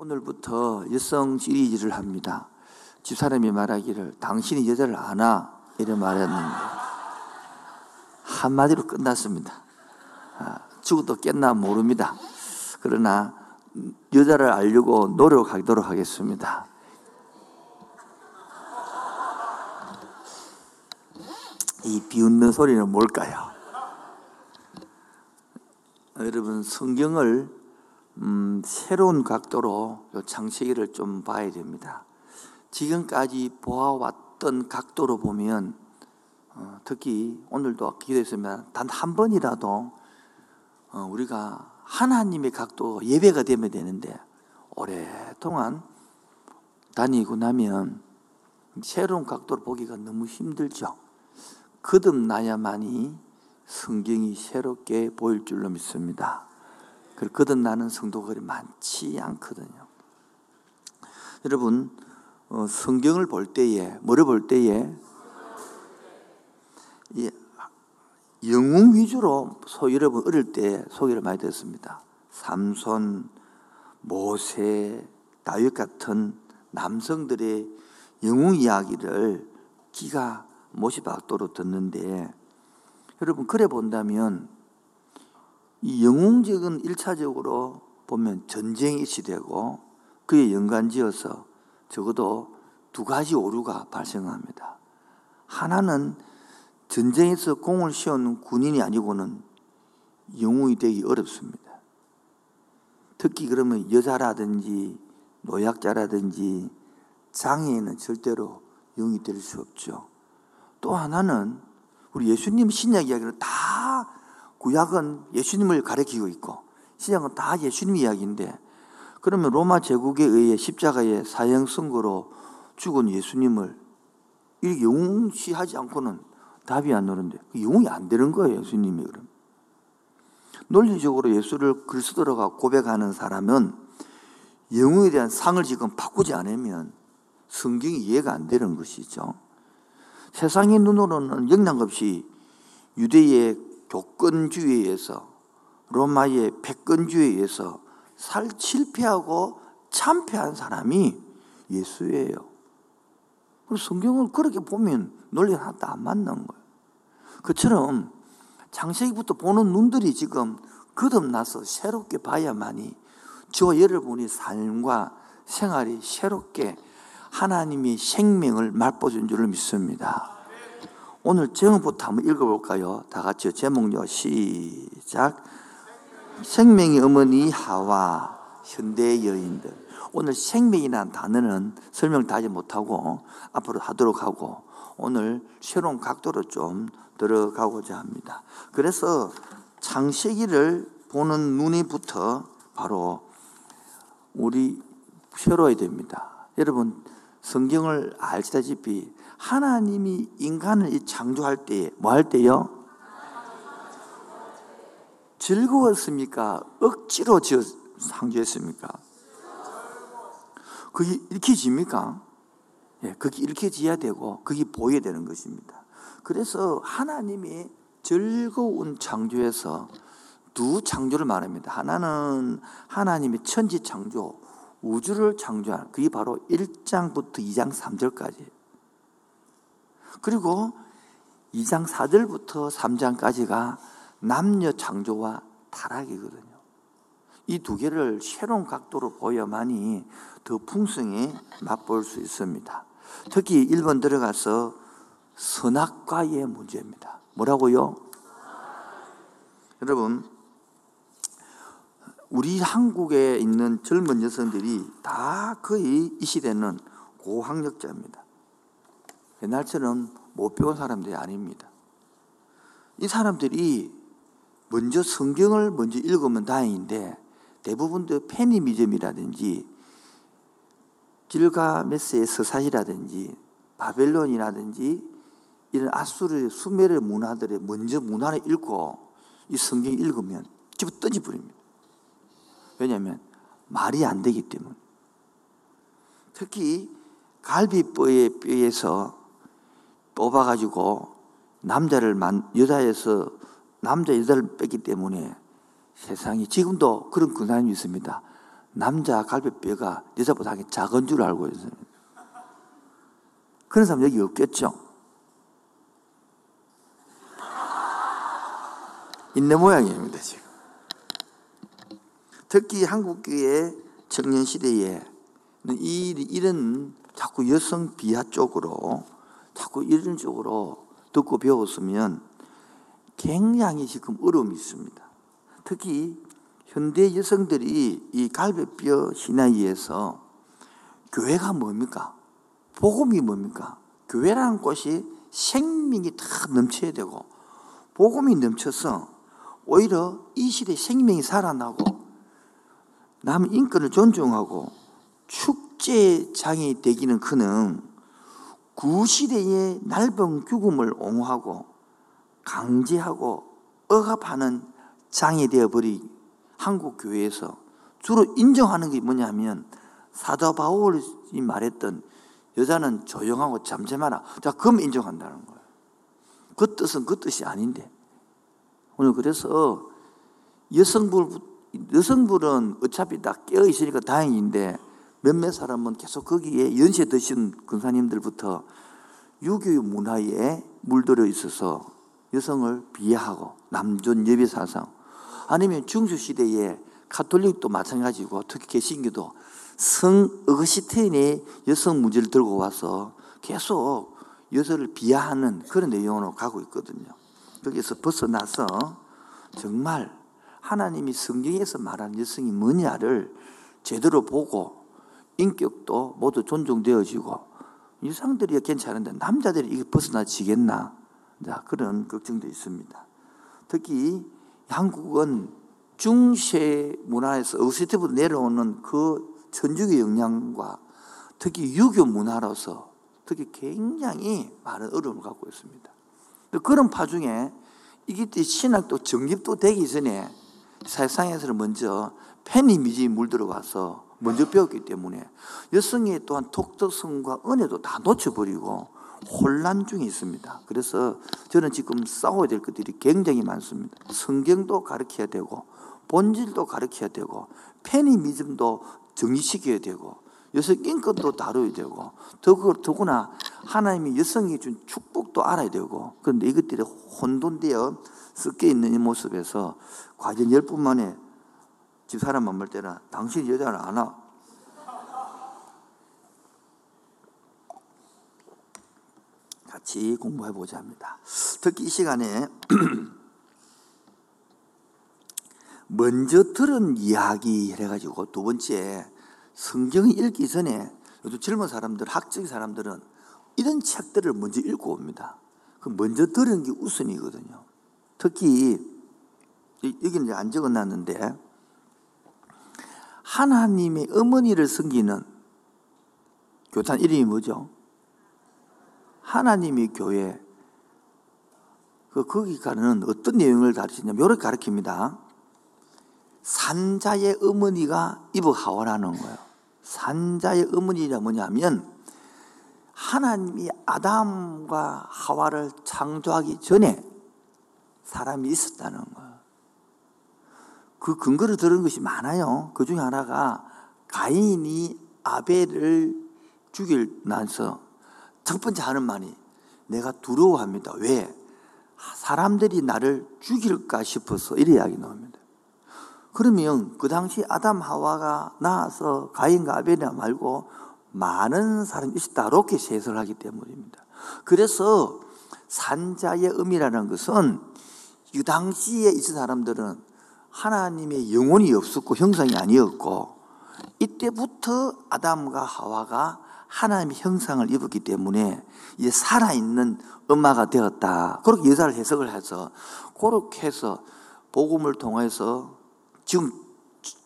오늘부터 여성 시리즈를 합니다. 집사람이 말하기를 당신이 여자를 아나 이래 말했는데 한마디로 끝났습니다. 아, 죽어도 깼나 모릅니다. 그러나 여자를 알려고 노력하도록 하겠습니다. 이 비웃는 소리는 뭘까요? 여러분 성경을 음, 새로운 각도로 창세기를 좀 봐야 됩니다. 지금까지 보아왔던 각도로 보면 어, 특히 오늘도 기도했으면 단 한 번이라도 어, 우리가 하나님의 각도 예배가 되면 되는데 오랫동안 다니고 나면 새로운 각도로 보기가 너무 힘들죠. 거듭나야만이 성경이 새롭게 보일 줄로 믿습니다. 그리고 거듭나는 성도들이 많지 않거든요. 여러분, 어, 성경을 볼 때에, 뭐를 볼 때에, 영웅 위주로 소 여러분 어릴 때 소개를 많이 듣습니다. 삼손, 모세, 다윗 같은 남성들의 영웅 이야기를 기가 못이 박도록 듣는데 여러분 그래 본다면 이 영웅적인 일차적으로 보면 전쟁이 시되고 그에 연관지어서 적어도 두 가지 오류가 발생합니다. 하나는 전쟁에서 공을 씌우는 군인이 아니고는 영웅이 되기 어렵습니다. 특히 그러면 여자라든지 노약자라든지 장애인은 절대로 영이 될 수 없죠. 또 하나는 우리 예수님 신약 이야기는 다 구약은 예수님을 가리키고 있고 신약은 다 예수님 이야기인데 그러면 로마 제국에 의해 십자가의 사형 선고로 죽은 예수님을 이렇게 영웅시하지 않고는 답이 안 나오는데 그 영웅이 안 되는 거예요, 예수님이 그럼. 논리적으로 예수를 그리스도로가 고백하는 사람은 영웅에 대한 상을 지금 바꾸지 않으면 성경이 이해가 안 되는 것이죠. 세상의 눈으로는 영향없이 유대의 교권주의에서 로마의 패권주의에서 살 실패하고 참패한 사람이 예수예요. 성경을 그렇게 보면 논리가 하나도 안 맞는 거예요. 그처럼 창세기부터 보는 눈들이 지금 거듭나서 새롭게 봐야만이 저와 여러분의 삶과 생활이 새롭게 하나님이 생명을 맛보준 줄을 믿습니다. 오늘 제목부터 한번 읽어볼까요? 다 같이요. 제목요. 시작. 생명의 어머니 하와 현대 여인들. 오늘 생명이라는 단어는 설명 다 하지 못하고 앞으로 하도록 하고 오늘 새로운 각도로 좀 들어가고자 합니다. 그래서 창세기를 보는 눈이부터 바로 우리 새로워야 됩니다. 여러분 성경을 알시다시피 하나님이 인간을 창조할 때뭐할 때요? 즐거웠습니까? 억지로 지어 창조했습니까? 그게 읽혀집니까? 예, 그게 읽혀져야 되고 그게 보여야 되는 것입니다. 그래서 하나님이 즐거운 창조에서 두 창조를 말합니다. 하나는 하나님의 천지 창조, 우주를 창조한 그게 바로 1장부터 2장 3절까지. 그리고 2장 4절부터 3장까지가 남녀 창조와 타락이거든요. 이 두 개를 새로운 각도로 보여만이 더 풍성히 맛볼 수 있습니다. 특히 1번 들어가서 선악과의 문제입니다. 뭐라고요? 여러분, 우리 한국에 있는 젊은 여성들이 다 거의 이 시대는 고학력자입니다. 옛날처럼 못 배운 사람들이 아닙니다. 이 사람들이 먼저 성경을 먼저 읽으면 다행인데 대부분 도 페니미즘이라든지 길가메스의 서사시라든지 바벨론이라든지 이런 아수르 수메르 문화들의 먼저 문화를 읽고 이 성경 읽으면 집어 던져버립니다. 왜냐하면 말이 안 되기 때문에. 특히 갈비뼈의 뼈에서 뽑아가지고 남자를 만, 여자에서 남자 여자를 뺐기 때문에 세상이 지금도 그런 근황이 있습니다. 남자 갈비뼈가 여자보다 작은 줄 알고 있어요. 그런 사람 여기 없겠죠? 있는 모양입니다, 지금. 특히 한국교회 청년 시대에 이, 이런 자꾸 여성 비하 쪽으로 자꾸 이런 쪽으로 듣고 배웠으면 굉장히 지금 어려움이 있습니다. 특히 현대 여성들이 이 갈비뼈 신화에서 교회가 뭡니까? 복음이 뭡니까? 교회라는 곳이 생명이 다 넘쳐야 되고 복음이 넘쳐서 오히려 이 시대에 생명이 살아나고 남 인권을 존중하고 축제장이 되기는 그는 구시대의 넓은 규금을 옹호하고 강제하고 억압하는 장이 되어버리 한국 교회에서 주로 인정하는 게 뭐냐면 사도 바울이 말했던 여자는 조용하고 잠잠하라. 자, 그럼 인정한다는 거예요. 그 뜻은 그 뜻이 아닌데. 오늘 그래서 여성부, 여성분은 어차피 다 깨어 있으니까 다행인데 몇몇 사람은 계속 거기에 연세 드신 근사님들부터 유교 문화에 물들어 있어서 여성을 비하하고 남존 예배 사상 아니면 중수 시대에 카톨릭도 마찬가지고 특히 개신교도 성 어거시테인의 여성 문제를 들고 와서 계속 여성을 비하하는 그런 내용으로 가고 있거든요. 거기서 벗어나서 정말 하나님이 성경에서 말한 여성이 뭐냐를 제대로 보고 인격도 모두 존중되어지고 여성들이 괜찮은데 남자들이 이게 벗어나지겠나? 자, 그런 걱정도 있습니다. 특히 한국은 중세 문화에서 어시티부터 내려오는 그 천주교 영향과 특히 유교 문화로서 특히 굉장히 많은 어려움을 갖고 있습니다. 그런 파중에 이게 신학도 정립도 되기 전에 세상에서는 먼저 페니미즘이 물들어와서 먼저 배웠기 때문에 여성의 또한 독특성과 은혜도 다 놓쳐버리고 혼란 중에 있습니다. 그래서 저는 지금 싸워야 될 것들이 굉장히 많습니다. 성경도 가르쳐야 되고 본질도 가르쳐야 되고 페니미즘도 정리시켜야 되고 여성 인권도 다뤄야 되고 더구나 하나님이 여성이 준 축복도 알아야 되고 그런데 이것들이 혼돈되어 섞여 있는 이 모습에서 과연 열분 만에 집사람 만날 때는 당신 안 와. 같이 공부해 보자 합니다. 특히 이 시간에 먼저 들은 이야기 해가지고 두 번째 성경 읽기 전에 요즘 젊은 사람들, 학적 사람들은 이런 책들을 먼저 읽고 옵니다. 그 먼저 들은 게 우선이거든요. 특히 여기는 안 적어놨는데 하나님의 어머니를 섬기는 교단 이름이 뭐죠? 하나님의 교회. 그 거기 가는 어떤 내용을 가르치냐면 이렇게 가르칩니다. 산자의 어머니가 이브 하와라는 거예요. 산자의 어머니가 뭐냐면 하나님이 아담과 하와를 창조하기 전에 사람이 있었다는 거예요. 그 근거를 들은 것이 많아요. 그 중에 하나가 가인이 아벨을 죽일 나서 첫 번째 하는 말이 내가 두려워합니다. 왜? 사람들이 나를 죽일까 싶어서 이래 이야기 나옵니다. 그러면 그 당시 아담 하와가 나와서 가인과 아벨이 말고 많은 사람이 있었다. 이렇게 세설 하기 때문입니다. 그래서 산자의 의미라는 것은 이 당시에 있은 사람들은 하나님의 영혼이 없었고 형상이 아니었고 이때부터 아담과 하와가 하나님의 형상을 입었기 때문에 이제 살아있는 엄마가 되었다. 그렇게 여자를 해석을 해서 그렇게 해서 복음을 통해서 지금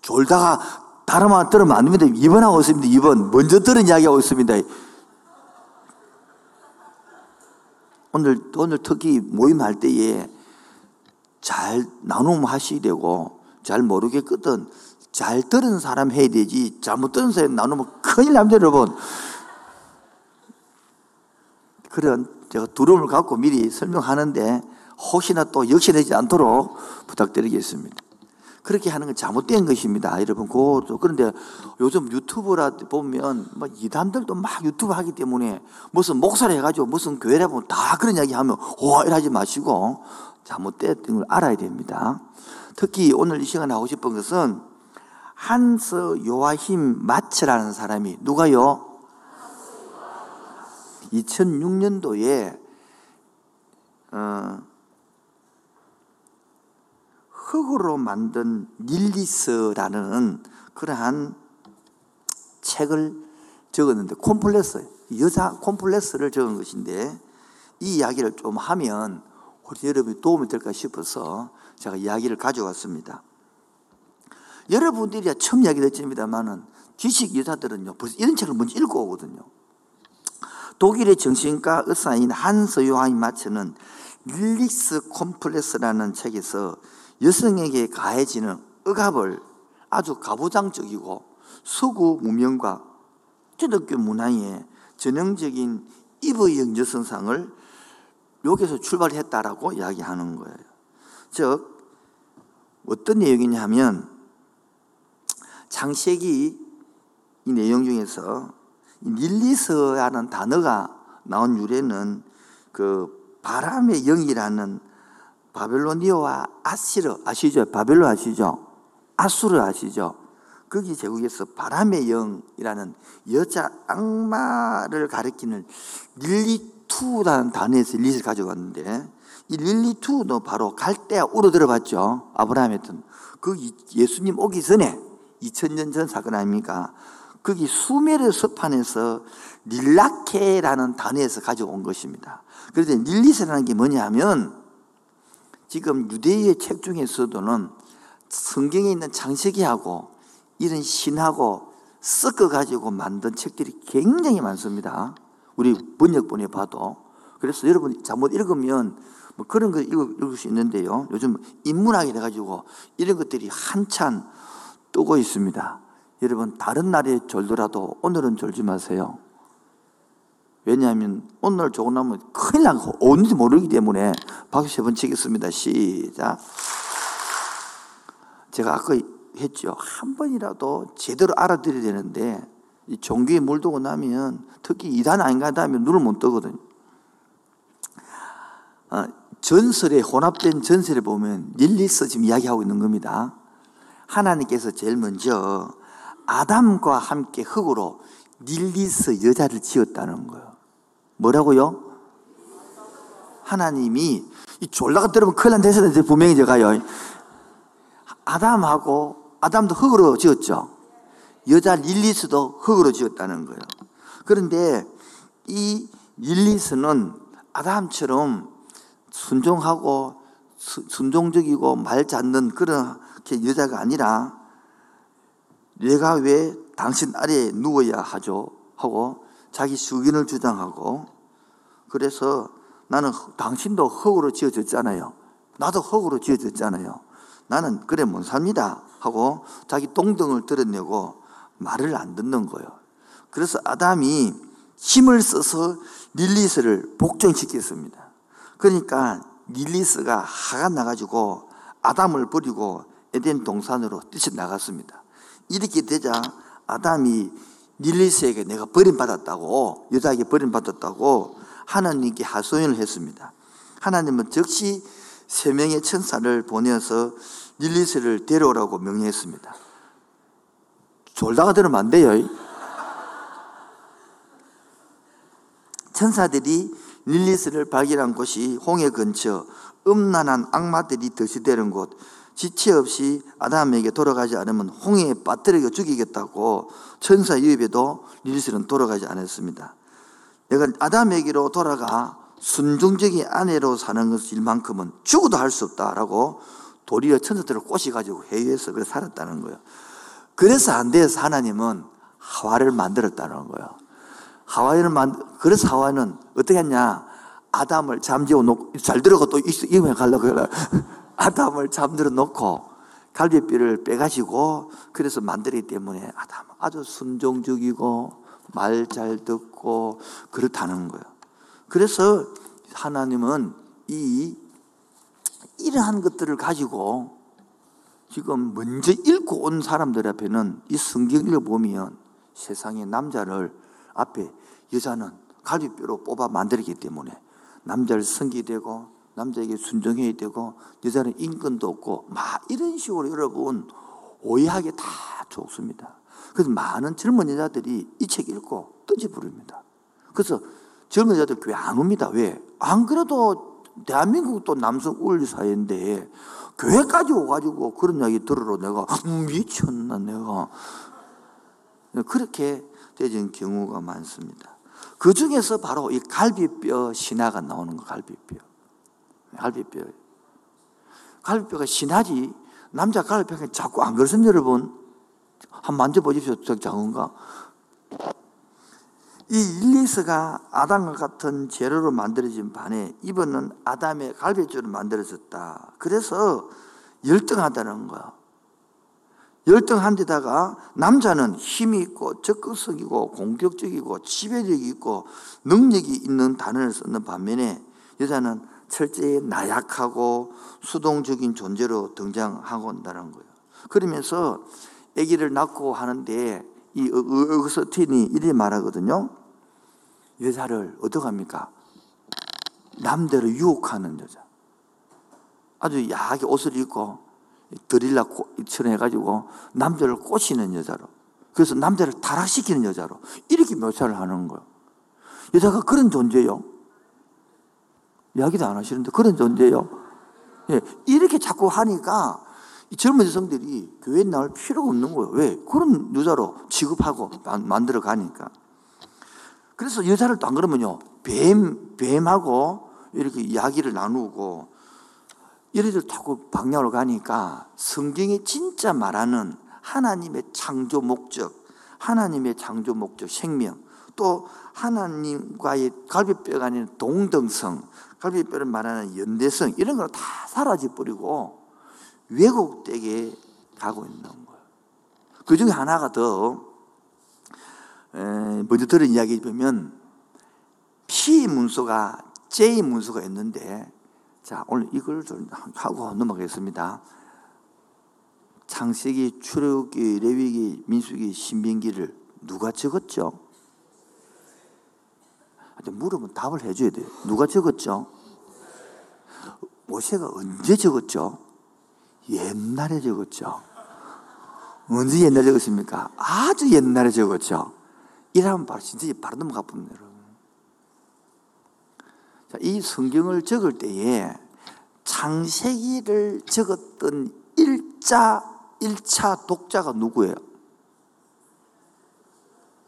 졸다가 다른 말 들으면 안 됩니다. 2번 하고 있습니다. 2번. 먼저 들은 이야기 하고 있습니다. 오늘, 오늘 특히 모임할 때에 잘 나눔 하셔야 되고, 잘 모르겠거든. 잘 들은 사람 해야 되지. 잘못 들은 사람 나누면 큰일 납니다, 여러분. 그런 제가 두려움을 갖고 미리 설명하는데 혹시나 또 역시되지 않도록 부탁드리겠습니다. 그렇게 하는 건 잘못된 것입니다. 여러분, 그것도. 그런데 요즘 유튜브라 보면 뭐 이단들도 막 유튜브 하기 때문에 무슨 목사를 해가지고 무슨 교회라 보면 다 그런 이야기 하면 와, 이러지 마시고 잘못됐던 걸 알아야 됩니다. 특히 오늘 이 시간에 하고 싶은 것은 한스 요아힘 마츠라는 사람이 누가요? 2006년도에 어, 흙으로 만든 닐리스라는 그러한 책을 적었는데 콤플렉스 여자 콤플렉스를 적은 것인데 이 이야기를 좀 하면 혹시 여러분이 도움이 될까 싶어서 제가 이야기를 가져왔습니다. 여러분들이 처음 이야기 듣습니다만은 지식 여자들은요 벌써 이런 책을 먼저 읽고 오거든요. 독일의 정신과 의사인 한스 요하인 마츠는 릴릭스 콤플렉스라는 책에서 여성에게 가해지는 억압을 아주 가부장적이고 서구 문명과 기독교 문화의 전형적인 이브형 여성상을 여기서 출발했다라고 이야기하는 거예요. 즉 어떤 내용이냐면 창세기 이 내용 중에서 닐리스라는 단어가 나온 유래는 그 바람의 영이라는 바벨로니아와 아시르 아시죠? 바벨로 아시죠? 아수르 아시죠? 거기 제국에서 바람의 영이라는 여자 악마를 가리키는 릴리투라는 단어에서 릴리를 가져왔는데 이 릴리투도 바로 갈대아 우로 들어봤죠? 아브라함 했던 그 예수님 오기 전에 2000년 전 사건 아닙니까? 거기 수메르 서판에서 릴라케라는 단어에서 가져온 것입니다. 그래서 릴리스라는 게 뭐냐 하면 지금 유대의 책 중에서도는 성경에 있는 창세기하고 이런 신하고 섞어가지고 만든 책들이 굉장히 많습니다. 우리 번역본에 봐도. 그래서 여러분 잘못 읽으면 뭐 그런 거 읽을 수 있는데요. 요즘 인문학이 돼가지고 이런 것들이 한참 뜨고 있습니다. 여러분 다른 날에 졸더라도 오늘은 졸지 마세요. 왜냐하면 오늘 조금 나면 큰일 나고 어딘지 모르기 때문에 박수 세번 치겠습니다. 시작. 제가 아까 했죠. 한 번이라도 제대로 알아들어야 되는데 이 종교에 물들고 나면 특히 이단 아닌가 하면 눈을 못 뜨거든요. 어, 전설에 혼합된 전설에 보면 릴리스 지금 이야기하고 있는 겁니다. 하나님께서 제일 먼저 아담과 함께 흙으로 닐리스 여자를 지었다는 거예요. 뭐라고요? 하나님이 이 졸라가 들으면 큰일 난대서 분명히 제가요. 아담하고 아담도 흙으로 지었죠. 여자 릴리스도 흙으로 지었다는 거예요. 그런데 이 릴리스는 아담처럼 순종하고 순종적이고 말 잡는 그런 여자가 아니라 내가 왜 당신 아래에 누워야 하죠? 하고 자기 수견을 주장하고 그래서 나는 당신도 흙으로 지어졌잖아요. 나도 흙으로 지어졌잖아요. 나는 그래 못 삽니다. 하고 자기 동등을 드러내고 말을 안 듣는 거예요. 그래서 아담이 힘을 써서 릴리스를 복종시켰습니다. 그러니까 릴리스가 화가 나가지고 아담을 버리고 에덴 동산으로 뛰쳐 나갔습니다. 이렇게 되자 아담이 릴리스에게 내가 버림받았다고 여자에게 버림받았다고 하나님께 하소연을 했습니다. 하나님은 즉시 세 명의 천사를 보내서 릴리스를 데려오라고 명령했습니다. 졸다가 들으면 안 돼요. 천사들이 릴리스를 발견한 곳이 홍해 근처 음란한 악마들이 득시되는 곳 지체 없이 아담에게 돌아가지 않으면 홍해에 빠뜨려 죽이겠다고 천사 유입에도 릴리스는 돌아가지 않았습니다. 내가 아담에게로 돌아가 순종적인 아내로 사는 것일 만큼은 죽어도 할 수 없다라고 도리어 천사들을 꼬시가지고 회유해서 그래 살았다는 거예요. 그래서 안 돼서 하나님은 하와를 만들었다는 거예요. 하와를 만, 그래서 하와는 어떻게 했냐? 아담을 잠재워 놓고, 잘 들어가 또 이음에 가려고 그래. 아담을 잠들어 놓고 갈비뼈를 빼가지고 그래서 만들기 때문에 아담 아주 순종적이고 말 잘 듣고 그렇다는 거예요. 그래서 하나님은 이 이러한 것들을 가지고 지금 먼저 읽고 온 사람들 앞에는 이 성경을 보면 세상의 남자를 앞에 여자는 갈비뼈로 뽑아 만들기 때문에 남자를 섬기되고 남자에게 순종해야 되고 여자는 인권도 없고 막 이런 식으로 여러분 오해하게 다 좋습니다. 그래서 많은 젊은 여자들이 이 책 읽고 뜬지 부릅니다. 그래서 젊은 여자들 교회 안 옵니다. 왜? 안 그래도 대한민국도 남성 우울 사회인데 교회까지 오가지고 그런 이야기 들으러 내가 음, 미쳤나 내가 그렇게 되는 경우가 많습니다. 그 중에서 바로 이 갈비뼈 신화가 나오는 거 갈비뼈. 갈비뼈. 갈비뼈가 신하지 남자 갈비뼈가 자꾸 안 그렇습니다 여러분. 한번 만져보십시오. 작은가? 이 일리스가 아담과 같은 재료로 만들어진 반에 이번은 아담의 갈비뼈로 만들어졌다. 그래서 열등하다는 거야. 열등한 데다가 남자는 힘이 있고 적극적이고 공격적이고 지배력이 있고 능력이 있는 단어를 쓰는 반면에 여자는 철저히 나약하고 수동적인 존재로 등장하고 온다는 거예요. 그러면서 아기를 낳고 하는데 이 어그스틴이 이렇게 말하거든요. 여자를 어떡합니까? 남대로 유혹하는 여자. 아주 야하게 옷을 입고 드릴라처럼 해가지고 남자를 꼬시는 여자로. 그래서 남자를 타락시키는 여자로. 이렇게 묘사를 하는 거예요. 여자가 그런 존재요. 이야기도 안 하시는데 그런 존재요. 예, 이렇게 자꾸 하니까 젊은 여성들이 교회에 나올 필요가 없는 거예요. 왜? 그런 여자로 취급하고 만들어 가니까. 그래서 여자를 또 안 그러면요. 뱀, 뱀하고 이렇게 이야기를 나누고 이래들 타고 방향으로 가니까 성경이 진짜 말하는 하나님의 창조 목적, 하나님의 창조 목적, 생명, 또 하나님과의 갈비뼈가 아닌 동등성, 갈비뼈를 말하는 연대성, 이런 걸 다 사라져버리고 왜곡되게 가고 있는 거예요. 그 중에 하나가 더, 먼저 들은 이야기 보면, P 문서가 J 문서가 있는데, 자, 오늘 이걸 좀 하고 넘어가겠습니다. 창세기, 출애굽기, 레위기, 민수기, 신명기를 누가 적었죠? 물으면 답을 해줘야 돼요. 누가 적었죠? 모세가 언제 적었죠? 옛날에 적었죠. 언제 옛날에 적었습니까? 아주 옛날에 적었죠. 이러면 바로 진짜 바로 넘어가 봅니다. 자, 이 성경을 적을 때에 창세기를 적었던 일자, 1차 독자가 누구예요?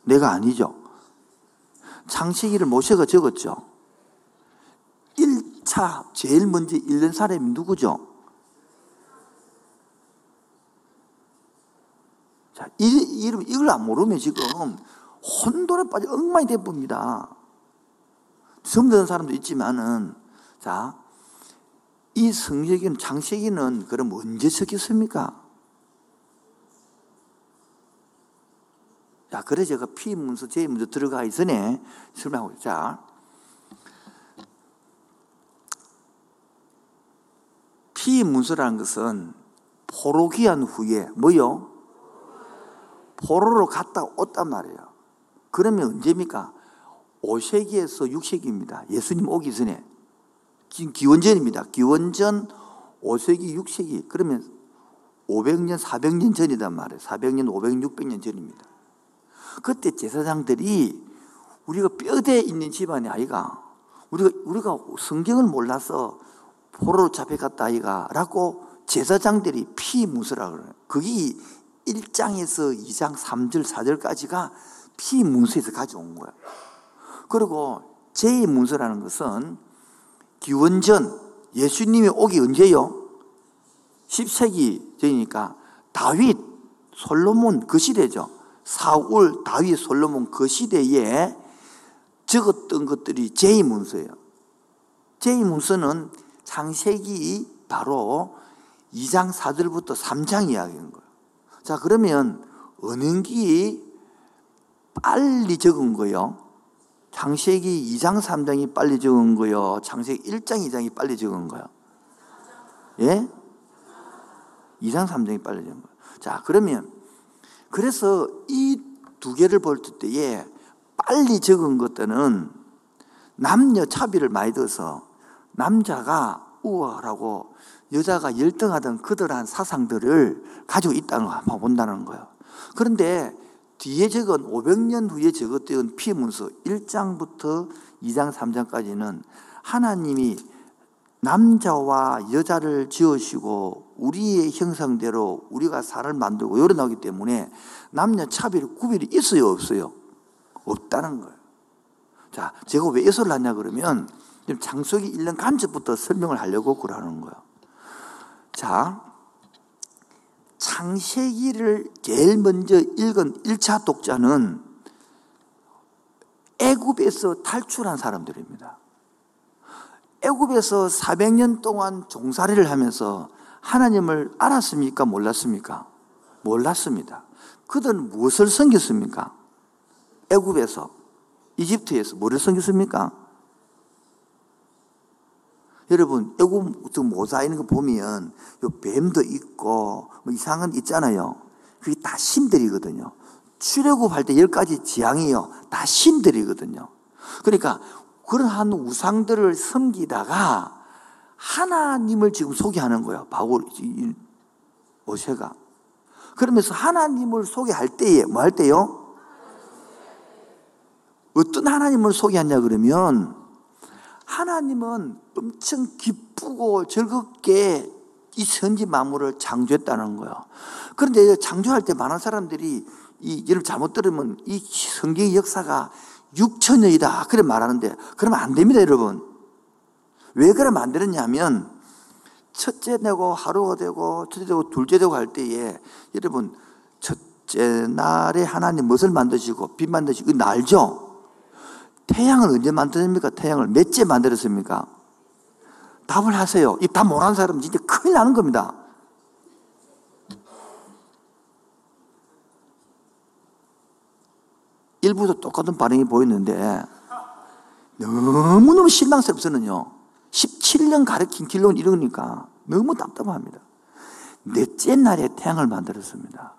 내가 아니죠. 창세기를 모세가 적었죠. 1차 제일 먼저 읽는 사람이 누구죠? 자, 이, 이걸 안 모르면 지금 혼돈에 빠져 엉망이 돼봅니다. 처음 듣는 사람도 있지만은, 자, 이 성경은, 창세기는 그럼 언제 적혔습니까? 자, 그래 제가 P 문서, J 문서 들어가기 전에 설명하고, 자, P 문서라는 것은 포로기한 후에, 뭐요? 포로로 갔다 왔단 말이에요. 그러면 언제입니까? 5세기에서 6세기입니다. 예수님 오기 전에. 지금 기원전입니다. 기원전 5세기, 6세기. 그러면 500년, 400년 전이단 말이에요. 400년, 500, 600년 전입니다. 그때 제사장들이 우리가 뼈대에 있는 집안의 아이가 우리가, 우리가 성경을 몰라서 포로로 잡혀갔다 아이가 라고 제사장들이 피무서라 그래요. 그게 1장에서 2장 3절, 4절까지가 피문서에서 가져온 거예요. 그리고 제2문서라는 것은 기원전 예수님이 오기 언제요? 10세기 전이니까 다윗, 솔로몬 그 시대죠. 사울, 다윗, 솔로몬 그 시대에 적었던 것들이 제2문서예요. 제2문서는 창세기 바로 2장 4절부터 3장 이야기인 거예요. 자, 그러면 은행기 빨리 적은 거요. 창세기 2장 3장이 빨리 적은 거요. 창세기 1장 2장이 빨리 적은 거요. 예? 2장 3장이 빨라지는 거예요. 자, 그러면 그래서 이 두 개를 볼 때에 빨리 적은 것들은 남녀 차비를 많이 둬서 남자가 우월하고 여자가 열등하던 그들한 사상들을 가지고 있다는 걸 본다는 거예요. 그런데 뒤에 적은 500년 후에 적었던 피문서 1장부터 2장, 3장까지는 하나님이 남자와 여자를 지으시고 우리의 형상대로 우리가 살을 만들고 열어나기 때문에 남녀 차별 구별이 있어요, 없어요? 없다는 거예요. 자, 제가 왜 예설을 하냐 그러면 장속이 1년 간접부터 설명을 하려고 그러는 거예요. 자, 창세기를 제일 먼저 읽은 1차 독자는 애굽에서 탈출한 사람들입니다. 애굽에서 400년 동안 종살이를 하면서 하나님을 알았습니까? 몰랐습니까? 몰랐습니다. 그들은 무엇을 섬겼습니까? 애굽에서, 이집트에서 뭐를 섬겼습니까? 여러분, 애굽 모자 있는 거 보면 요 뱀도 있고 뭐 이상한 게 있잖아요. 그게 다 신들이거든요. 출애굽할 때 열 가지 지향이요. 다 신들이거든요. 그러니까 그러한 우상들을 섬기다가 하나님을 지금 소개하는 거예요. 바울, 모세가. 그러면서 하나님을 소개할 때에, 뭐 할 때요? 어떤 하나님을 소개하냐 그러면 하나님은 엄청 기쁘고 즐겁게 이 선지 만물을 창조했다는 거예요. 그런데 창조할 때 많은 사람들이 이 여러분 잘못 들으면 이 성경의 역사가 6천 년이다. 그래 말하는데 그러면 안 됩니다, 여러분. 왜 그러면 안 되느냐면 첫째 되고 하루가 되고 첫째 되고 둘째 되고 할 때에 여러분 첫째 날에 하나님 무엇을 만드시고 빛 만드시고 날죠. 태양을 언제 만들었습니까? 태양을 몇째 만들었습니까? 답을 하세요. 이 답 못하는 사람은 진짜 큰일 나는 겁니다. 일부도 똑같은 반응이 보였는데 너무너무 실망스럽서는요. 17년 가르친 길로는 이러니까 너무 답답합니다. 넷째 날에 태양을 만들었습니다.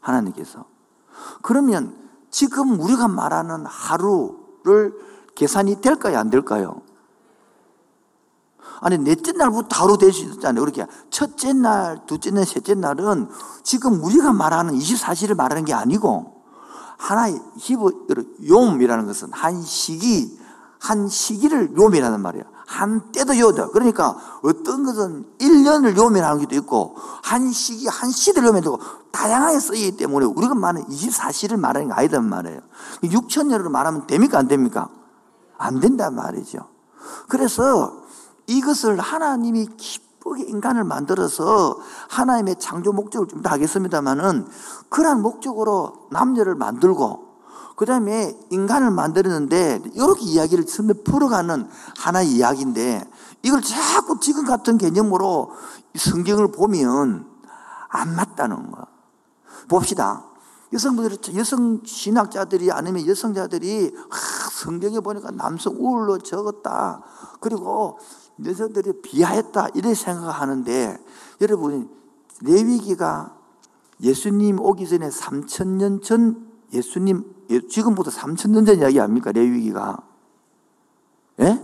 하나님께서. 그러면 지금 우리가 말하는 하루 를 계산이 될까요? 안 될까요? 아니, 넷째 날부터 하루 될 수 있잖아요. 그렇게. 첫째 날, 둘째 날, 셋째 날은 지금 우리가 말하는 24시를 말하는 게 아니고 하나의 히브 용이라는 것은 한 시기 한 시기를 요미라는 말이에요. 한 때도 요다. 그러니까 어떤 것은 1년을 요미하는 것도 있고 한 시기 한 시대를 요미되고 다양하게 쓰이기 때문에 우리가 말하는 24시를 말하는 게 아니단 말이에요. 6천년으로 말하면 됩니까 안 됩니까? 안 된단 말이죠. 그래서 이것을 하나님이 기쁘게 인간을 만들어서 하나님의 창조 목적을 좀 더 하겠습니다만은 그러한 목적으로 남녀를 만들고 그 다음에 인간을 만들었는데 이렇게 이야기를 처음에 풀어가는 하나의 이야기인데 이걸 자꾸 지금 같은 개념으로 성경을 보면 안 맞다는 거. 봅시다. 여성분들이, 여성 신학자들이 아니면 여성자들이 아, 성경에 보니까 남성 우울로 적었다. 그리고 여성들이 비하했다. 이렇게 생각하는데 여러분, 레위기가 예수님 오기 전에 3천년 전 예수님, 예, 지금부터 3천년 전 이야기 아닙니까? 레위기가. 예?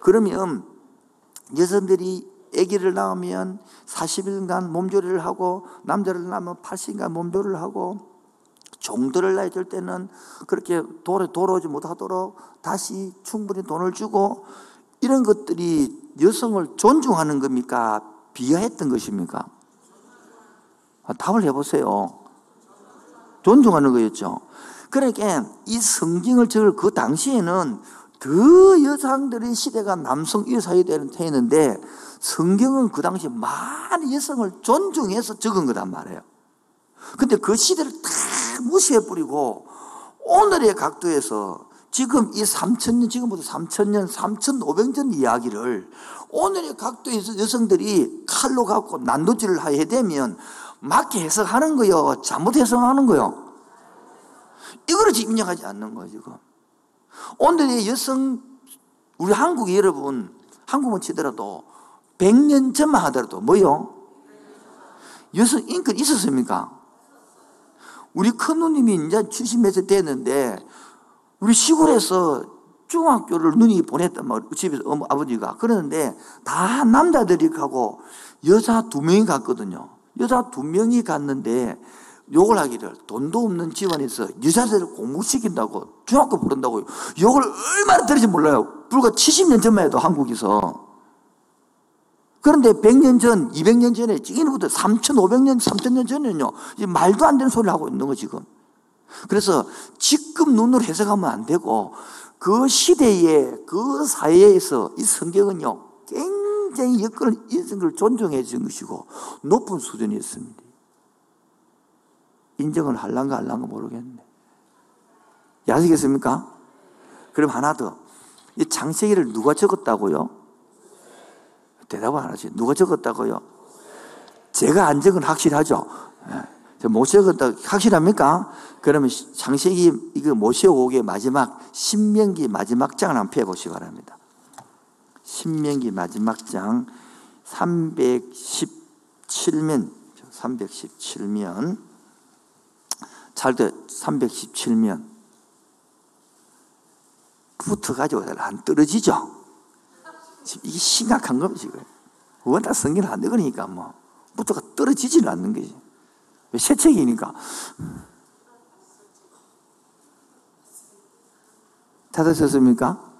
그러면 여성들이 아기를 낳으면 40일간 몸조리를 하고 남자를 낳으면 80일간 몸조리를 하고 종들을 낳을 때는 그렇게 돌에 돌아오지 못하도록 다시 충분히 돈을 주고 이런 것들이 여성을 존중하는 겁니까? 비하했던 것입니까? 아, 답을 해보세요. 존중하는 거였죠. 그러니까 이 성경을 적을 그 당시에는 더 여성들의 시대가 남성 여사이 되는 태였는데 성경은 그 당시 많은 여성을 존중해서 적은 거단 말이에요. 근데 그 시대를 다 무시해버리고 오늘의 각도에서 지금 이 3천년, 지금부터 3천년, 3,500년 이야기를 오늘의 각도에서 여성들이 칼로 갖고 난도질을 하게 되면 맞게 해석하는 거요. 잘못 해석하는 거요. 이거를 지금 인정하지 않는 거예요, 지금. 오늘의 여성, 우리 한국 여러분, 한국은 치더라도 100년 전만 하더라도 뭐요? 여성 인권 있었습니까? 우리 큰 누님이 이제 70몇 됐는데 우리 시골에서 중학교를 눈이 보냈단 말이에요. 집에서 어머, 아버지가. 그러는데 다 남자들이 가고 여자 두 명이 갔거든요. 여자 두 명이 갔는데 욕을 하기를 돈도 없는 집안에서 여자들을 공부시킨다고 중학교 부른다고 욕을 얼마나 들을지 몰라요. 불과 70년 전만 해도 한국에서. 그런데 100년 전, 200년 전에 찌기는부터 3,500년, 3,000년 전에는요. 말도 안 되는 소리를 하고 있는 거 지금. 그래서 지금 눈으로 해석하면 안 되고 그 시대에 그 사회에서 이 성경은요. 굉장히 여건을 걸 존중해 준 것이고 높은 수준이었습니다. 인정을 할란가 할란가 모르겠네. 야시겠습니까? 그럼 하나 더. 이 장세기를 누가 적었다고요? 대답을 안 하지. 누가 적었다고요? 제가 안 적은 확실하죠? 예. 못 적었다 확실합니까? 그러면 장세기 이거 모세오기의 마지막 신명기 마지막 장을 한번 펴보시기 바랍니다. 신명기 마지막 장 317면 317면 잘돼 317면 붙어가지고 안 떨어지죠. 이게 심각한 겁니다, 지금. 워낙 성경 안 되거니까 뭐. 붙어가 떨어지지는 않는 거지. 새 책이니까. 찾으셨습니까?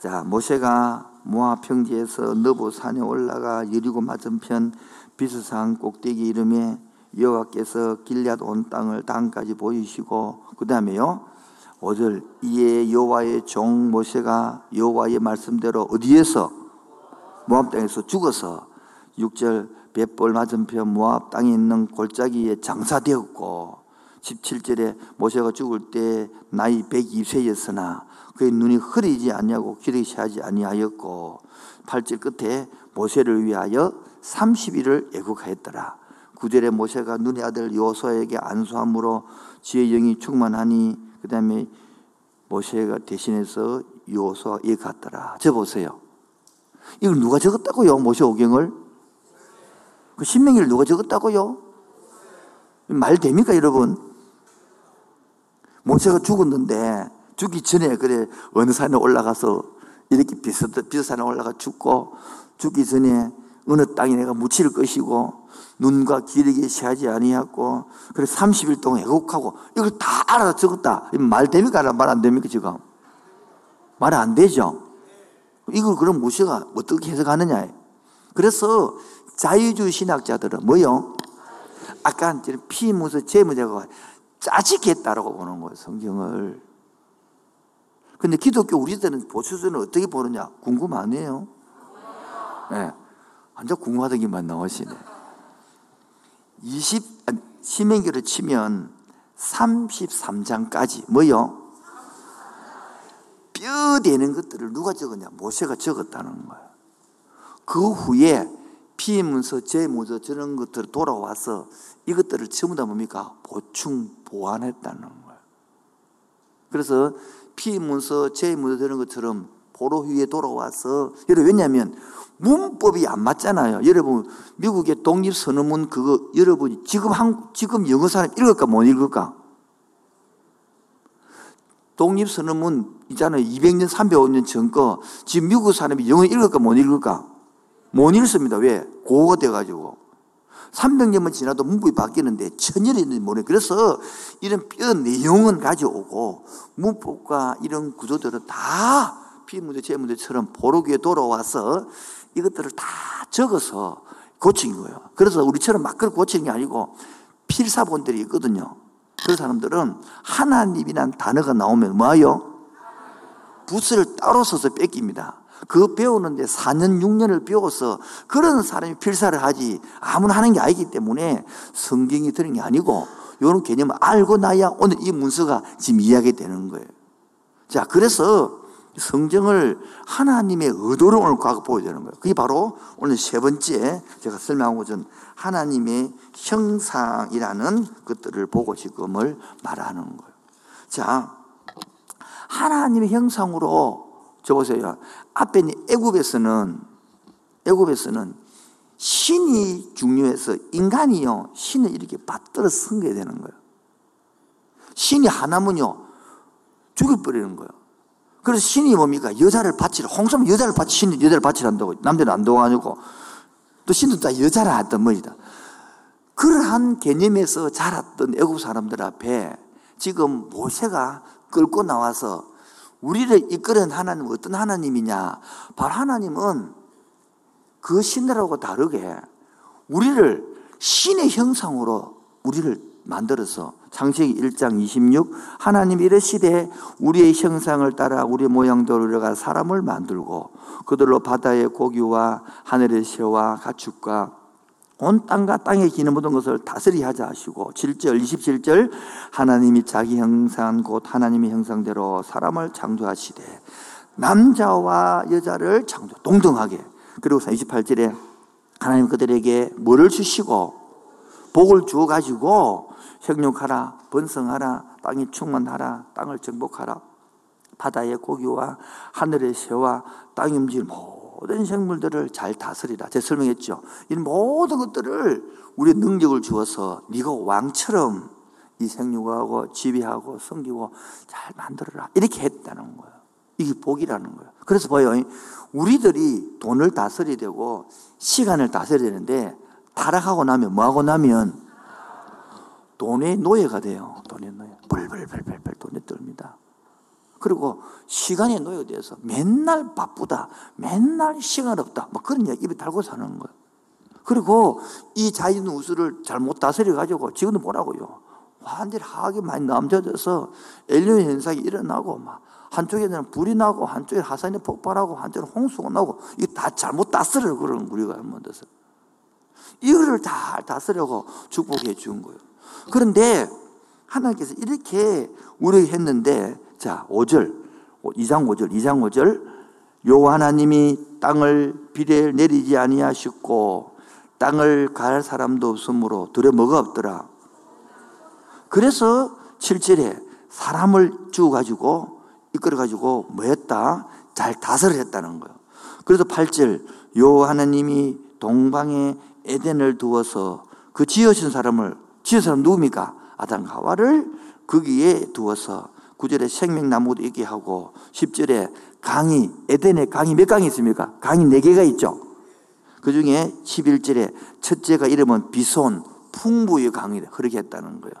자, 모세가 모압 평지에서 너보 산에 올라가 여리고 맞은편 비스산 꼭대기 이름에 여호와께서 길앗 온 땅을 땅까지 보이시고 그 다음에요 5절 이에 여호와의 종 모세가 여호와의 말씀대로 어디에서 모압 땅에서 죽어서 6절 벳볼 맞은편 모압 땅에 있는 골짜기에 장사되었고 17절에 모세가 죽을 때 나이 102세였으나 그의 눈이 흐리지 않냐고 길이 새하지 아니하였고 8절 끝에 모세를 위하여 30일을 애국하였더라. 9절에 모세가 눈의 아들 요소에게 안수함으로 지혜의 영이 충만하니 그 다음에 모세가 대신해서 요소에 갔더라. 저 보세요. 이걸 누가 적었다고요? 모세 오경을? 그 신명기를 누가 적었다고요? 말 됩니까, 여러분? 모세가 죽었는데 죽기 전에 그래 어느 산에 올라가서 이렇게 비슷 비슷산에 올라가 죽고 죽기 전에 어느 땅에 내가 묻힐 것이고 눈과 기력이 새하지 아니하고 그래 30일 동안 애곡하고 이걸 다 알아 적었다. 말 됩니까? 말 안 됩니까 지금? 말 안 되죠. 이걸 그럼 무시가 어떻게 해석하느냐? 그래서 자유주의 신학자들은 뭐요? 아까 피무서 재무제가 짜집겠다라고 보는 거예요 성경을. 근데 기독교 우리들은 보수들은 어떻게 보느냐 궁금 하네요. 네. 완전 궁금하다기만 나오시네. 20, 시민기를 치면 33장까지, 뭐요? 뼈 되는 것들을 누가 적었냐? 모세가 적었다는 거예요. 그 후에 피문서, 제문서 저런 것들을 돌아와서 이것들을 전부 다 뭡니까? 보충, 보완했다는 거예요. 그래서 피문서, 제문서 저런 것처럼 보로 후에 돌아와서, 여러분, 왜냐하면 문법이 안 맞잖아요. 여러분, 미국의 독립 선언문 그거, 여러분, 지금 한, 지금 영어 사람 읽을까, 못 읽을까? 독립 선언문 있잖아요. 200년, 300년 전 거, 지금 미국 사람이 영어 읽을까, 못 읽을까? 못 읽습니다. 왜? 고가 돼가지고. 300년만 지나도 문법이 바뀌는데 천년이 모르 그래서 이런 뼈 내용은 가져오고 문법과 이런 구조들은 다 피문제, 제문제처럼 보르기에 돌아와서 이것들을 다 적어서 고친 거예요. 그래서 우리처럼 막 고친 게 아니고 필사본들이 있거든요. 그 사람들은 하나님이란 단어가 나오면 뭐요? 붓을 따로 써서 뺏깁니다. 그 배우는데 4년, 6년을 배워서 그런 사람이 필사를 하지 아무나 하는 게 아니기 때문에 성경이 들은 게 아니고 이런 개념을 알고 나야 오늘 이 문서가 지금 이야기 되는 거예요. 자, 그래서 성경을 하나님의 의도로 오늘 과거 보여야 되는 거예요. 그게 바로 오늘 세 번째 제가 설명하고 전 하나님의 형상이라는 것들을 보고 지금을 말하는 거예요. 자, 하나님의 형상으로 저 보세요. 앞에 애굽에서는 애굽에서는 신이 중요해서 인간이요 신을 이렇게 받들어 섬겨야 되는 거예요. 신이 하나면요 죽여버리는 거예요. 그래서 신이 뭡니까 여자를 바치라. 홍수면 여자를 바치 신이 여자를 바치란다고 남자는 안 도와가지고 또 신도 다 여자를 하던 뭐이다. 그러한 개념에서 자랐던 애국 사람들 앞에 지금 모세가 끌고 나와서 우리를 이끄는 하나님은 어떤 하나님이냐? 바로 하나님은 그 신들하고 다르게 우리를 신의 형상으로 우리를 만들어서 창세기 1장 26 하나님 이르시되 우리의 형상을 따라 우리 모양대로 우리가 사람을 만들고 그들로 바다의 고기와 하늘의 새와 가축과 온 땅과 땅에 기는 모든 것을 다스리 하자 하시고 7절 27절 하나님이 자기 형상 곧 하나님의 형상대로 사람을 창조하시되 남자와 여자를 창조 동등하게. 그리고 28절에 하나님 그들에게 뭐를 주시고 복을 주어 가지고 생육하라 번성하라 땅이 충만하라 땅을 정복하라 바다의 고기와 하늘의 새와 땅 움직일 모든 생물들을 잘 다스리라. 제가 설명했죠. 이 모든 것들을 우리 능력을 주어서 네가 왕처럼 이 생육하고 지배하고 섬기고 잘 만들어라. 이렇게 했다는 거예요. 이게 복이라는 거예요. 그래서 봐요. 우리들이 돈을 다스려야 되고 시간을 다스려야 되는데 타락하고 나면 뭐하고 나면 돈의 노예가 돼요. 돈의 노예. 벌벌벌벌벌 돈에 뜰니다. 그리고 시간에 노예돼서 맨날 바쁘다. 맨날 시간 없다. 뭐 그런 얘기 입에 달고 사는 거예요. 그리고 이 자연 우수를 잘못 다스려가지고 지금도 뭐라고요. 완전히 하악이 많이 남겨져서 엘리온 현상이 일어나고 막 한쪽에는 불이 나고 한쪽에 하산이 폭발하고 한쪽에 홍수가 나고 이게 다 잘못 다스려 그러는 우리가 잘못해서 이거를 다 다스려고 축복해 준 거예요. 그런데 하나님께서 이렇게 우리에게 했는데 자, 5절. 2장 5절. 2장 5절. 요 하나님이 땅을 비례 내리지 아니하셨고 땅을 갈 사람도 없으므로 뭐가 없더라. 그래서 7절에 사람을 주어 가지고 이끌어 가지고 뭐 했다? 잘 다스려 했다는 거예요. 그래서 8절 요 하나님이 동방에 에덴을 두어서 그 지으신 사람을 지은 사람 누굽니까? 아담 하와를 거기에 두어서 9절에 생명나무도 있게 하고 10절에 강이 에덴에 강이 몇 강이 있습니까? 강이 4개가 있죠. 그 중에 11절에 첫째가 이름은 비손 풍부의 강이다. 그렇게 했다는 거예요.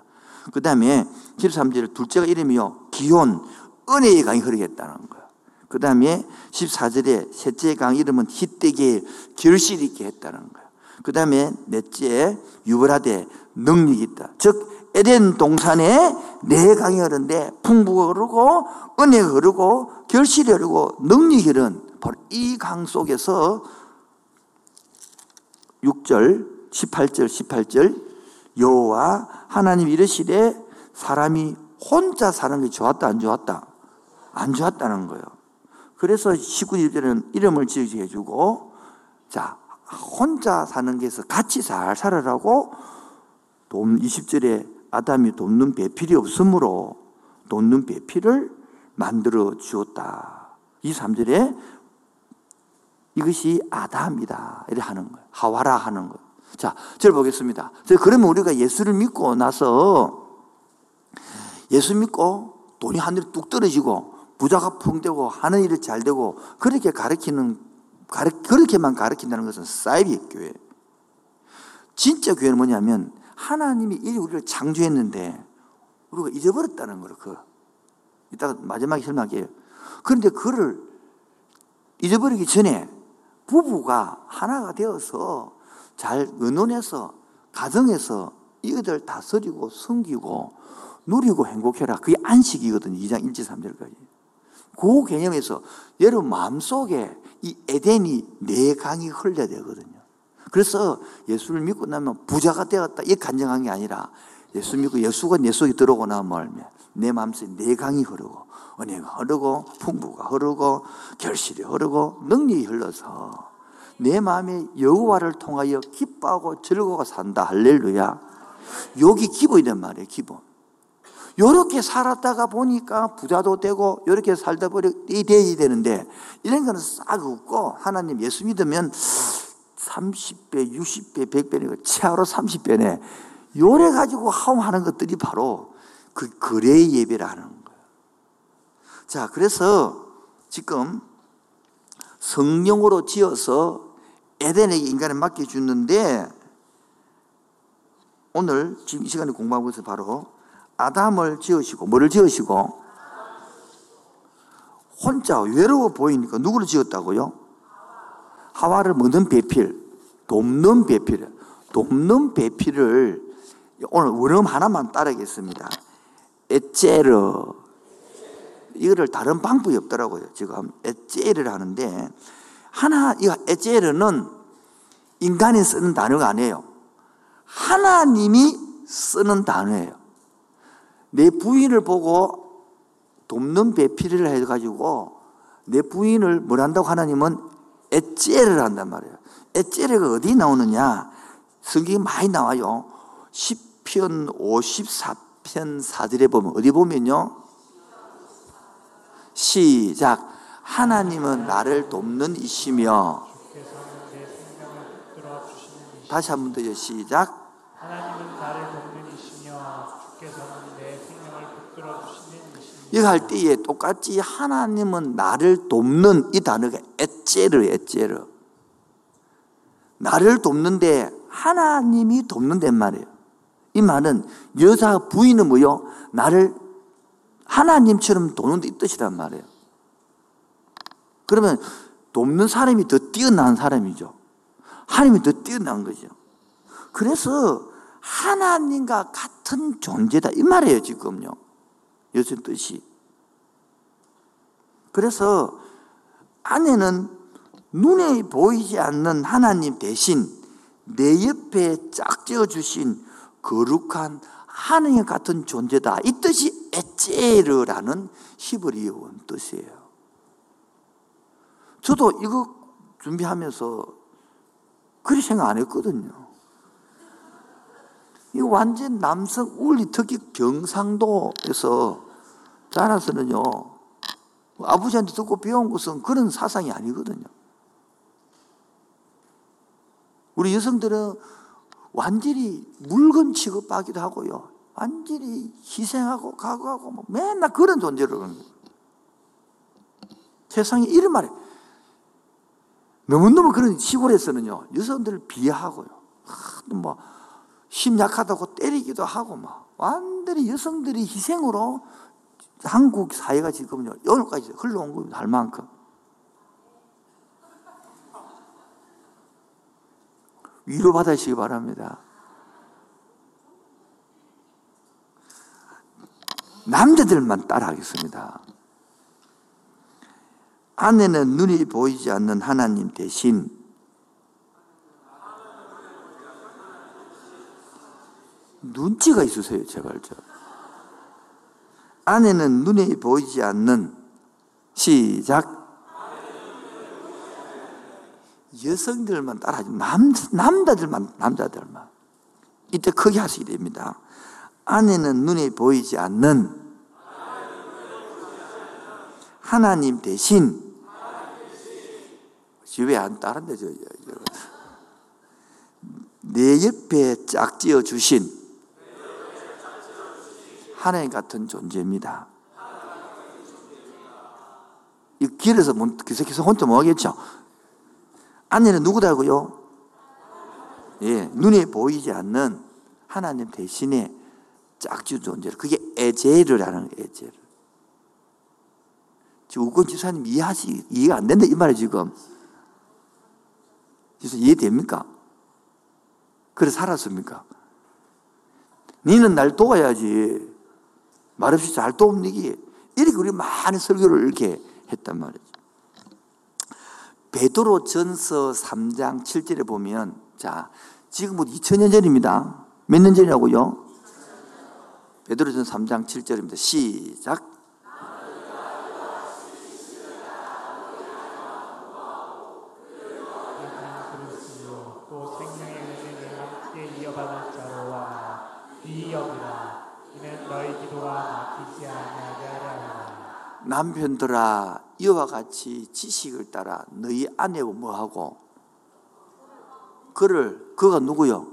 그 다음에 13절에 둘째가 이름이요. 기온 은혜의 강이 흐르게 했다는 거예요. 그 다음에 14절에 셋째 강 이름은 히떼게 결실 있게 했다는 거예요. 그 다음에 넷째 유브라데 능력이 있다. 즉 에덴 동산에 네 강이 흐르는데 풍부가 흐르고 은혜가 흐르고 결실이 흐르고 능력이 흐른 바로 이 강 속에서 6절, 18절, 18절 여호와 하나님 이르시되 사람이 혼자 사는 게 좋았다 안 좋았다? 안 좋았다는 거예요. 그래서 19절에는 이름을 지어주게 해주고 자 혼자 사는 게서 같이 잘 살아라고 돈 20절에 아담이 돕는 배필이 없으므로 돕는 배필을 만들어 주었다. 이 3절에 이것이 아담이다. 이렇게 하는 거예요. 하와라 하는 거예요. 자, 절 보겠습니다. 그러면 우리가 예수를 믿고 나서 예수 믿고 돈이 하늘에 뚝 떨어지고 부자가 풍되고 하는 일이 잘 되고 그렇게 가르치는 가르, 그렇게만 가르친다는 것은 사이비 교회. 진짜 교회는 뭐냐면 하나님이 이 우리를 창조했는데 우리가 잊어버렸다는 거예요. 그 이따가 마지막에 설명할게요. 그런데 그를 잊어버리기 전에 부부가 하나가 되어서 잘 의논해서 가정에서 이것들 다스리고 섬기고 누리고 행복해라. 그게 안식이거든요. 2장 1절 3절까지. 그 개념에서 여러분 마음속에 이 에덴이 내 강이 흘려야 되거든요. 그래서 예수를 믿고 나면 부자가 되었다. 이 간증한 게 아니라 예수 믿고 예수가 내 속에 들어오고 나면 내 마음속에 내 강이 흐르고 은혜가 흐르고 풍부가 흐르고 결실이 흐르고 능력이 흘러서 내 마음에 여호와를 통하여 기뻐하고 즐거워 산다. 할렐루야. 여기 기본이란 말이에요. 기본. 요렇게 살았다가 보니까 부자도 되고 요렇게 살다 보니 이 돼야 되는데 이런 거는 싹 없고 하나님 예수 믿으면 30배, 60배, 100배니까 최하로 30배네. 요래 가지고 하는 것들이 바로 그 거래 예배라는 거예요. 자, 그래서 지금 성령으로 지어서 에덴에게 인간을 맡겨주는데 오늘 지금 이 시간에 공부하고 있어 바로 아담을 지으시고 뭐를 지으시고 혼자 외로워 보이니까 누구를 지었다고요? 하와를 먹는 배필, 돕는 배필, 돕는 배필을 오늘 원음 하나만 따르겠습니다. 에체르 이거를 다른 방법이 없더라고요. 지금 에체르를 하는데 하나 이 에체르는 인간이 쓰는 단어가 아니에요. 하나님이 쓰는 단어예요. 내 부인을 보고 돕는 배필을 해가지고 내 부인을 뭘 한다고 하나님은 에체를 한단 말이에요. 에체르가 어디 나오느냐? 성경이 많이 나와요. 10편 54편 4절에 보면 어디 보면요. 시작. 하나님은 나를 돕는 이시며 다시 한 번 더요. 시작. 하나님은 나를 돕는 이시며 주께서는 내 생명을 붙들어 주시는 이시며 이거 할 때에 똑같이 하나님은 나를 돕는 이 단어가 에체르 에체르 나를 돕는데 하나님이 돕는단 말이에요. 이 말은 여자 부인은 뭐요? 나를 하나님처럼 돕는 이 뜻이란 말이에요. 그러면 돕는 사람이 더 뛰어난 사람이죠. 하나님이 더 뛰어난 거죠. 그래서 하나님과 같은 존재다 이 말이에요 지금요. 요즘 뜻이. 그래서 아내는 눈에 보이지 않는 하나님 대신 내 옆에 짝지어 주신 거룩한 하나님 같은 존재다. 이 뜻이 에체르라는 히브리어 뜻이에요. 저도 이거 준비하면서 그리 생각 안 했거든요. 이 완전 남성 원리 특히 경상도에서 자라서는요, 아버지한테 듣고 배운 것은 그런 사상이 아니거든요. 우리 여성들은 완전히 물건 취급하기도 하고요. 완전히 희생하고 각오하고 뭐 맨날 그런 존재로 그러는 거예요. 세상에 이런 말에 너무너무 그런 시골에서는요, 여성들을 비하하고요. 뭐, 힘 약하다고 때리기도 하고, 막, 완전히 여성들이 희생으로 한국 사회가 지금요, 오늘까지 흘러온 겁니다, 할 만큼. 위로받으시기 바랍니다. 남자들만 따라하겠습니다. 아내는 눈이 보이지 않는 하나님 대신 눈치가 있으세요, 제발 좀. 아내는 눈에 보이지 않는 시작 여성들만 따라하지 남, 남자들만 남자들만 이때 크게 하시게 됩니다. 아내는 눈에 보이지 않는 하나님 대신 왜안 따른데 저, 저, 내 옆에 짝지어 주신 하나님 같은 존재입니다. 이 길에서 계속해서 혼자 뭐 하겠죠? 아내는 누구다고요? 예, 눈에 보이지 않는 하나님 대신에 짝지어 존재. 그게 에제르라는 에제르. 지금 우권 지사님 이해하시, 이해가 안 된다, 이 말이에요, 지금. 그래서 이해됩니까? 그래 살았습니까? 니는 날 도와야지. 말없이 잘 도움니기. 이렇게 우리 많은 설교를 이렇게 했단 말이죠. 베드로 전서 3장 7절에 보면, 자, 지금부터 2000년 전입니다. 몇 년 전이라고요? 베드로 전서 3장 7절입니다. 시작. 남편들아 이와 같이 지식을 따라 너희 아내와 뭐하고? 그를 그가 누구요?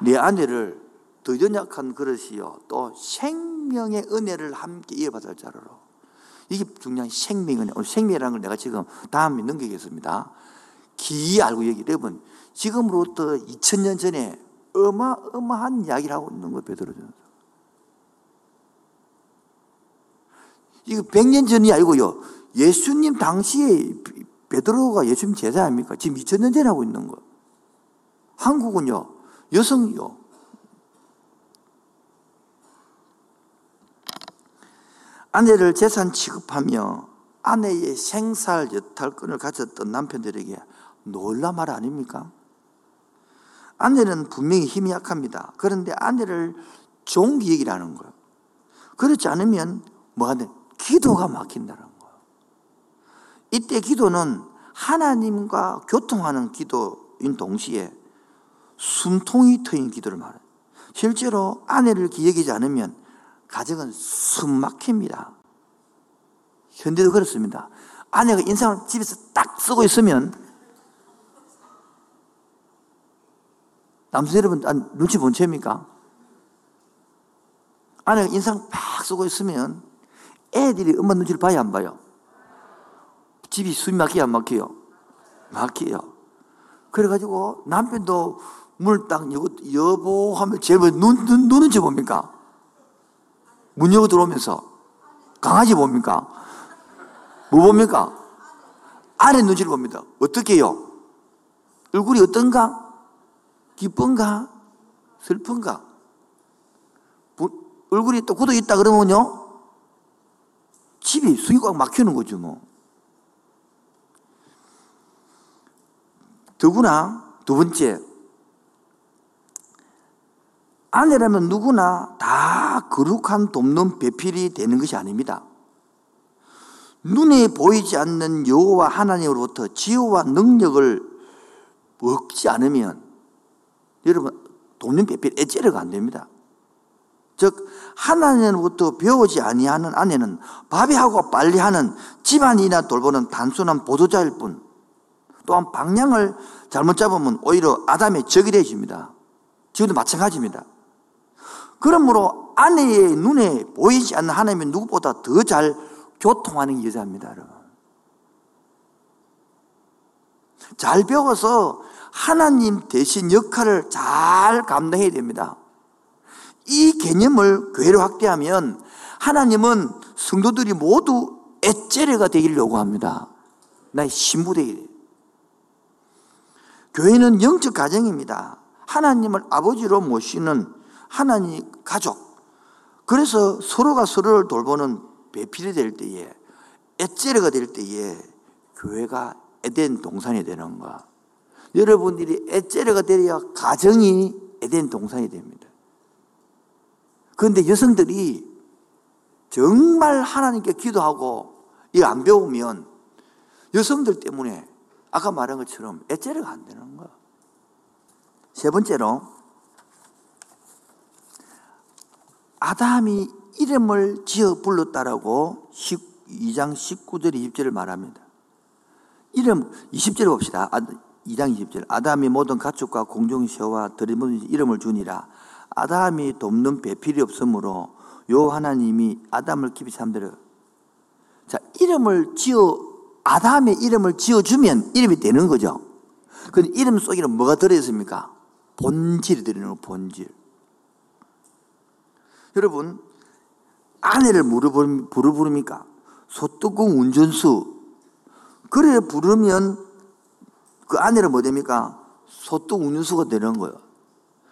내 아내를 더 연약한 그릇이요. 또 생명의 은혜를 함께 이어받을 자로 이게 중요한 생명의 은혜. 오늘 생명이라는 걸 내가 지금 다음에 넘기겠습니다. 기 알고 얘기 여러분 지금으로부터 2000년 전에 어마어마한 이야기를 하고 있는 거예요 베드로전 이거 100년 전이 아니고요 예수님 당시에 베드로가 예수님 제자 아닙니까? 지금 2000년 전에 하고 있는 거 한국은요 여성이요 아내를 재산 취급하며 아내의 생살 여탈권을 가졌던 남편들에게 놀라 말 아닙니까? 아내는 분명히 힘이 약합니다. 그런데 아내를 얘기를 하는 거예요. 그렇지 않으면 뭐가 돼? 기도가 막힌다는 거예요. 이때 기도는 하나님과 교통하는 기도인 동시에 숨통이 트인 기도를 말해요. 실제로 아내를 기억하지 않으면 가정은 숨 막힙니다. 현대도 그렇습니다. 아내가 인상을 집에서 딱 쓰고 있으면 남성 여러분 아, 눈치 못 채입니까? 아내가 인상 팍 쓰고 있으면 애들이 엄마 눈치를 봐야 안 봐요? 집이 숨이 막히요 안 막혀요? 막혀요. 그래가지고 남편도 문을 딱 여보, 여보 하면 제일 눈, 눈, 눈은 저 봅니까? 문 열고 들어오면서 강아지 봅니까? 뭐 봅니까? 아래 눈치를 봅니다. 어떻게요? 얼굴이 어떤가? 기쁜가? 슬픈가? 얼굴이 또 굳어 있다 그러면요? 집이 숨이 꽉 막히는 거죠, 뭐. 더구나, 두 번째, 아내라면 누구나 다 거룩한 돕는 배필이 되는 것이 아닙니다. 눈에 보이지 않는 여호와 하나님으로부터 지혜와 능력을 얻지 않으면 여러분 돕는 배필 애째려가 안 됩니다. 즉 하나님으로부터 배우지 아니하는 아내는 밥이하고 빨리하는 집안이나 돌보는 단순한 보도자일 뿐 또한 방향을 잘못 잡으면 오히려 아담의 적이 되십니다. 지금도 마찬가지입니다. 그러므로 아내의 눈에 보이지 않는 하나님이 누구보다 더 잘 교통하는 여자입니다, 여러분. 잘 배워서 하나님 대신 역할을 잘 감당해야 됩니다. 이 개념을 교회로 확대하면 하나님은 성도들이 모두 애째레가 되기를 요구합니다. 나의 신부 되기. 교회는 영적 가정입니다. 하나님을 아버지로 모시는 하나님 가족. 그래서 서로가 서로를 돌보는 배필이 될 때에 에체르가 될 때에 교회가 에덴 동산이 되는 거. 여러분들이 에체르가 되어야 가정이 에덴 동산이 됩니다. 그런데 여성들이 정말 하나님께 기도하고 이거 안 배우면 여성들 때문에 아까 말한 것처럼 에체르가 안 되는 거야. 세 번째로 아담이 이름을 지어 불렀다라고 2장 19절 20절을 말합니다. 이름 20절 봅시다. 2장 아, 20절. 아담이 모든 가축과 공중새와 들이묻은 이름을 주니라. 아담이 돕는 배필이 없으므로 요 하나님이 아담을 깊이 잠들어. 자, 이름을 지어 아담의 이름을 지어 주면 이름이 되는 거죠. 근데 이름 속에는 뭐가 들어 있습니까? 본질이 들어있는 거, 본질. 여러분, 아내를 뭐로 부릅니까? 소뚜껑 운전수. 그래 부르면 그 아내를 뭐 됩니까? 소뚜껑 운전수가 되는 거예요.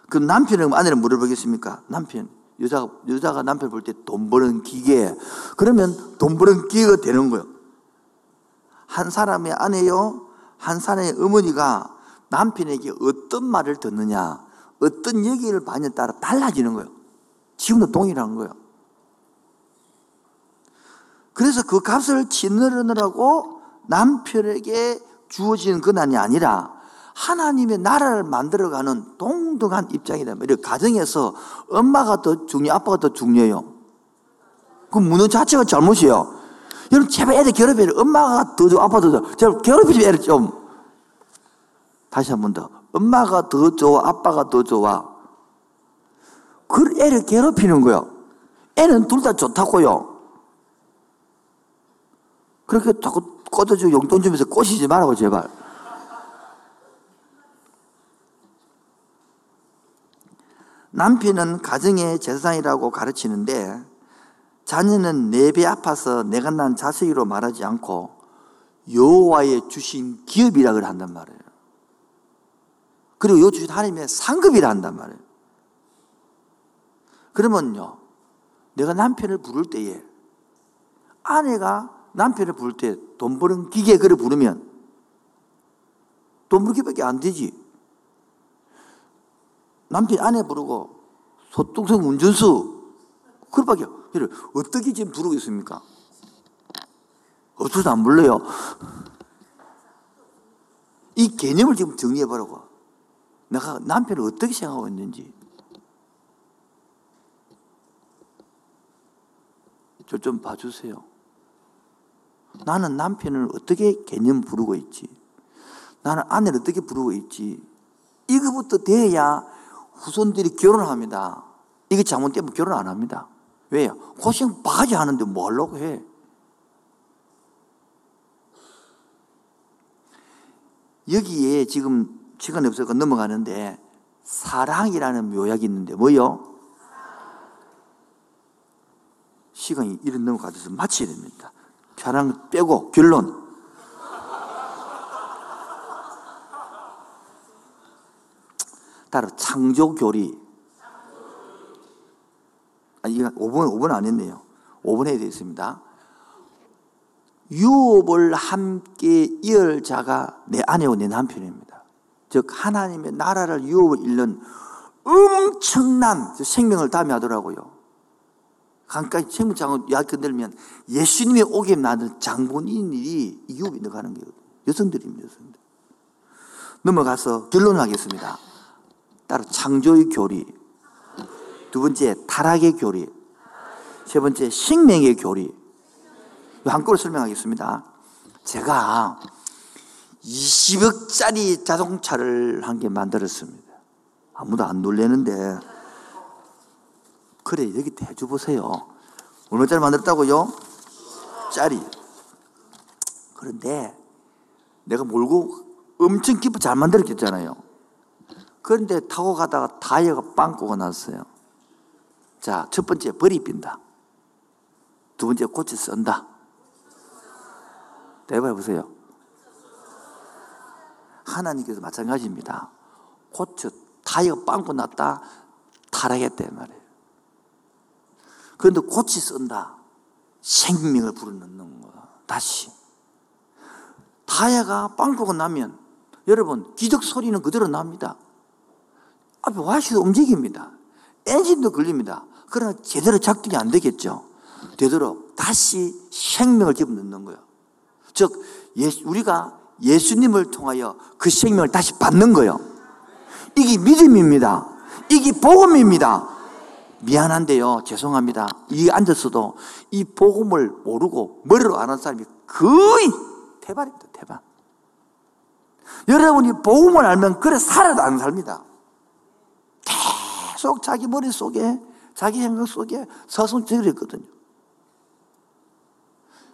그 남편은 아내를 뭐를 보겠습니까? 남편. 여자가, 여자가 남편 볼 때 돈 버는 기계. 그러면 돈 버는 기계가 되는 거예요. 한 사람의 아내요, 한 사람의 어머니가 남편에게 어떤 말을 듣느냐, 어떤 얘기를 받느냐에 따라 달라지는 거예요. 지금도 동일한 거예요. 그래서 그 값을 치느느라고 남편에게 주어지는 권한이 아니라 하나님의 나라를 만들어가는 동등한 입장이다. 이렇게 가정에서 엄마가 더 중요, 아빠가 더 중요해요. 그 문화 자체가 잘못이에요. 여러분, 제발 애들 괴롭혀요. 엄마가 더, 아빠도 더. 제발 괴롭히지 애를 좀. 다시 한 번 더. 엄마가 더 좋아, 아빠가 더 좋아. 그 애를 괴롭히는 거요. 애는 둘 다 좋다고요. 그렇게 자꾸 꺼져주고 용돈 주면서 꼬시지 말라고, 제발. 남편은 가정의 재산이라고 가르치는데 자녀는 내 배 아파서 내가 난 자식으로 말하지 않고 여호와의 주신 기업이라 고 한단 말이에요. 그리고 요 주신 하나님의 상급이라 한단 말이에요. 그러면요, 내가 남편을 부를 때에 아내가 남편을 부를 때 돈 버는 기계 그를 부르면 돈 버는 기밖에 안 되지. 남편 아내 부르고 소뚱성 운전수 그밖에 어떻게 지금 부르고 있습니까? 어쩌서 안 불러요? 이 개념을 지금 정리해 보라고. 내가 남편을 어떻게 생각하고 있는지. 저 좀 봐주세요. 나는 남편을 어떻게 개념 부르고 있지? 나는 아내를 어떻게 부르고 있지? 이거부터 돼야 후손들이 결혼합니다. 이게 잘못되면 결혼 안 합니다. 왜요? 고생 바지 하는데 뭐 하려고 해? 여기에 지금 시간이 없어서 넘어가는데 사랑이라는 묘약이 있는데 뭐요? 시간이 이런 넘어가서 마쳐야 됩니다. 사랑 빼고 결론. 따로 창조교리. 아, 이거 5번, 5번 안 했네요. 5번 해야 되겠습니다. 유업을 함께 이을 자가 내 아내와 내 남편입니다. 즉, 하나님의 나라를 유업을 잃는 엄청난 생명을 담이 하더라고요. 강가에 생명장을 이야기 들면 예수님의 오게 나는 장본인이 유업이 들어가는 거예요. 여성들입니다, 여성들. 넘어가서 결론을 하겠습니다. 따로 창조의 교리. 두 번째, 타락의 교리. 세 번째, 생명의 교리. 한꺼번에 설명하겠습니다. 제가 20억짜리 자동차를 한 개 만들었습니다. 아무도 안 놀래는데, 그래, 여기 대주 보세요. 얼마짜리 만들었다고요? 짜리. 그런데 내가 몰고 엄청 기쁘 잘 만들었겠잖아요. 그런데 타고 가다가 타이어가 빵꾸가 났어요. 자, 첫 번째, 버리 빈다. 두 번째, 고치 썬다. 대봐해 보세요. 하나님께서 마찬가지입니다. 고쳐, 타이어 빵꾸 났다, 타락했대 말이에요. 그런데 고치 썬다. 생명을 불어넣는 거야. 다시. 타이어가 빵꾸가 나면, 여러분, 기적 소리는 그대로 납니다. 앞에 와시도 움직입니다. 엔진도 걸립니다. 그러나 제대로 작동이 안 되겠죠. 되도록 다시 생명을 집어넣는 거예요. 즉, 우리가 예수님을 통하여 그 생명을 다시 받는 거예요. 이게 믿음입니다. 이게 복음입니다. 미안한데요. 죄송합니다. 이 앉았어도 이 복음을 모르고 머리로 아는 사람이 거의 대발입니다. 대발. 여러분이 복음을 알면 그래 살아도 안 삽니다. 계속 자기 머릿속에 자기 생각 속에 서성적거든요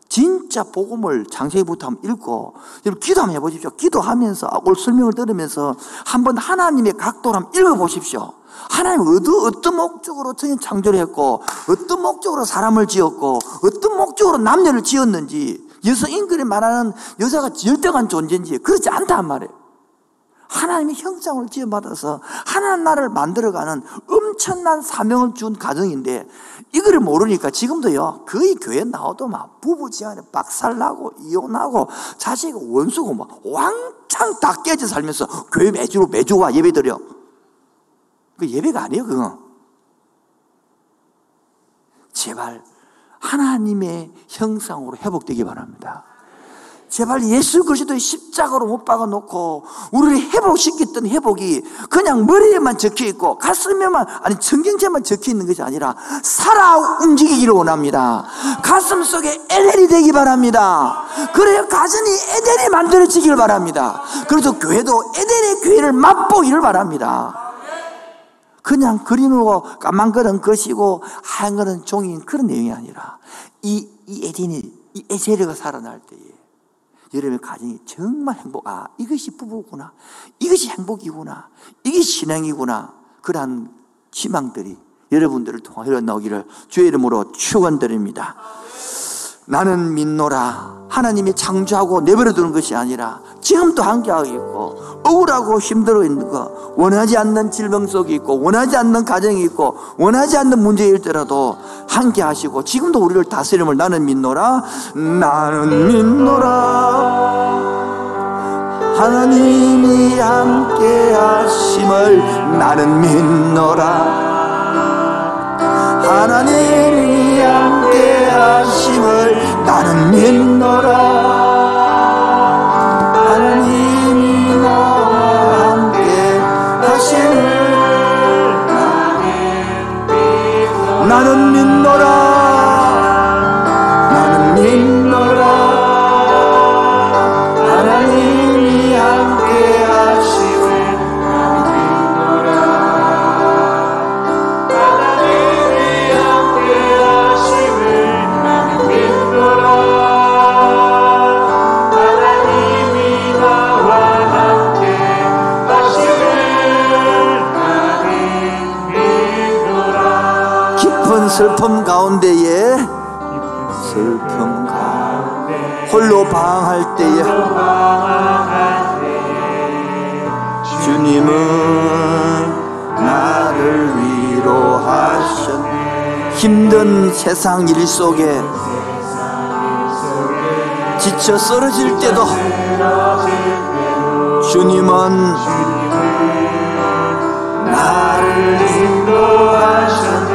진짜 복음을 장세기부터 한번 읽고 여러분 기도 한번 해보십시오. 기도하면서 오늘 설명을 들으면서 한번 하나님의 각도를 한번 읽어보십시오. 하나님 어떤, 어떤 목적으로 저희 창조를 했고 어떤 목적으로 사람을 지었고 어떤 목적으로 남녀를 지었는지 여성인글이 말하는 여자가 열등한 존재인지 그렇지 않단 말이에요. 하나님의 형상을 지어받아서 하나님 나라를 만들어가는 엄청난 사명을 준 가정인데 이거를 모르니까 지금도요 거의 교회 나와도 막 부부 지간에 박살나고 이혼하고 자식 원수고 막 왕창 다 깨져 살면서 교회 매주 매주 와 예배 드려. 그 예배가 아니에요 그거. 제발 하나님의 형상으로 회복되기 바랍니다 제발 예수 그리스도의 십자가로 못 박아 놓고 우리를 회복시켰던 회복이 그냥 머리에만 적혀 있고 가슴에만 아니 청경채만 적혀 있는 것이 아니라 살아 움직이기를 원합니다. 가슴 속에 에덴이 되기 바랍니다. 그래야 가정이 에덴이 만들어지기를 바랍니다. 그래서 교회도 에덴의 교회를 맛보기를 바랍니다. 그냥 그림으로 까만 거는 것이고 하얀 거는 종인 그런 내용이 아니라 이, 이 에덴이 이 에세르가 살아날 때에 여러분의 가정이 정말 행복, 아, 이것이 부부구나. 이것이 행복이구나. 이게 신앙이구나. 그러한 희망들이 여러분들을 통하여 흘러나오기를 주의 이름으로 축원드립니다. 나는 믿노라. 하나님이 창조하고 내버려 두는 것이 아니라 지금도 함께하고 있고 억울하고 힘들어 있는 거 원하지 않는 질병 속에 있고 원하지 않는 가정이 있고 원하지 않는 문제일 때라도 함께 하시고 지금도 우리를 다스림을 나는 믿노라. 나는 믿노라. 하나님이 함께 하심을 나는 믿노라. 하나님이 함께 하심을 나는 믿노라 세상 일 속에 지쳐 쓰러질 때도 주님은 나를 인도하셨네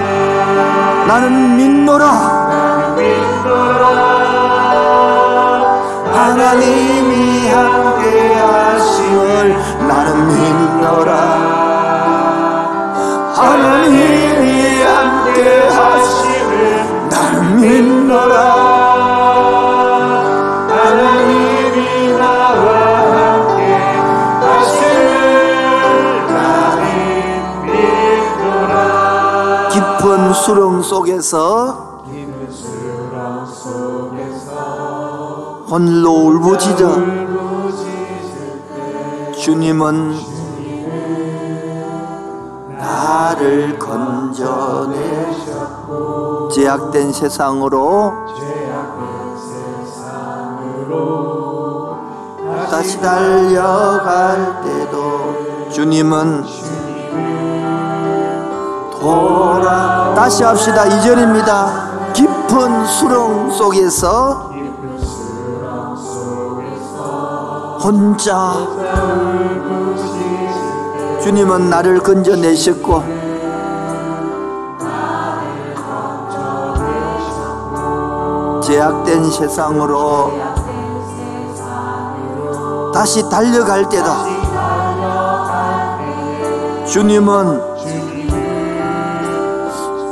나는 믿노라. 하나님이 함께 하심을 나는 믿노라 깊은 수렁 속에서 홀로 울부짖어 주님은 제약된 세상으로 다시 달려갈 때도 주님은 돌아 다시 합시다. 이절입니다. 깊은 수렁 속에서 혼자 주님은 나를 건져내셨고 제약된 세상으로 다시 달려갈 때다. 주님은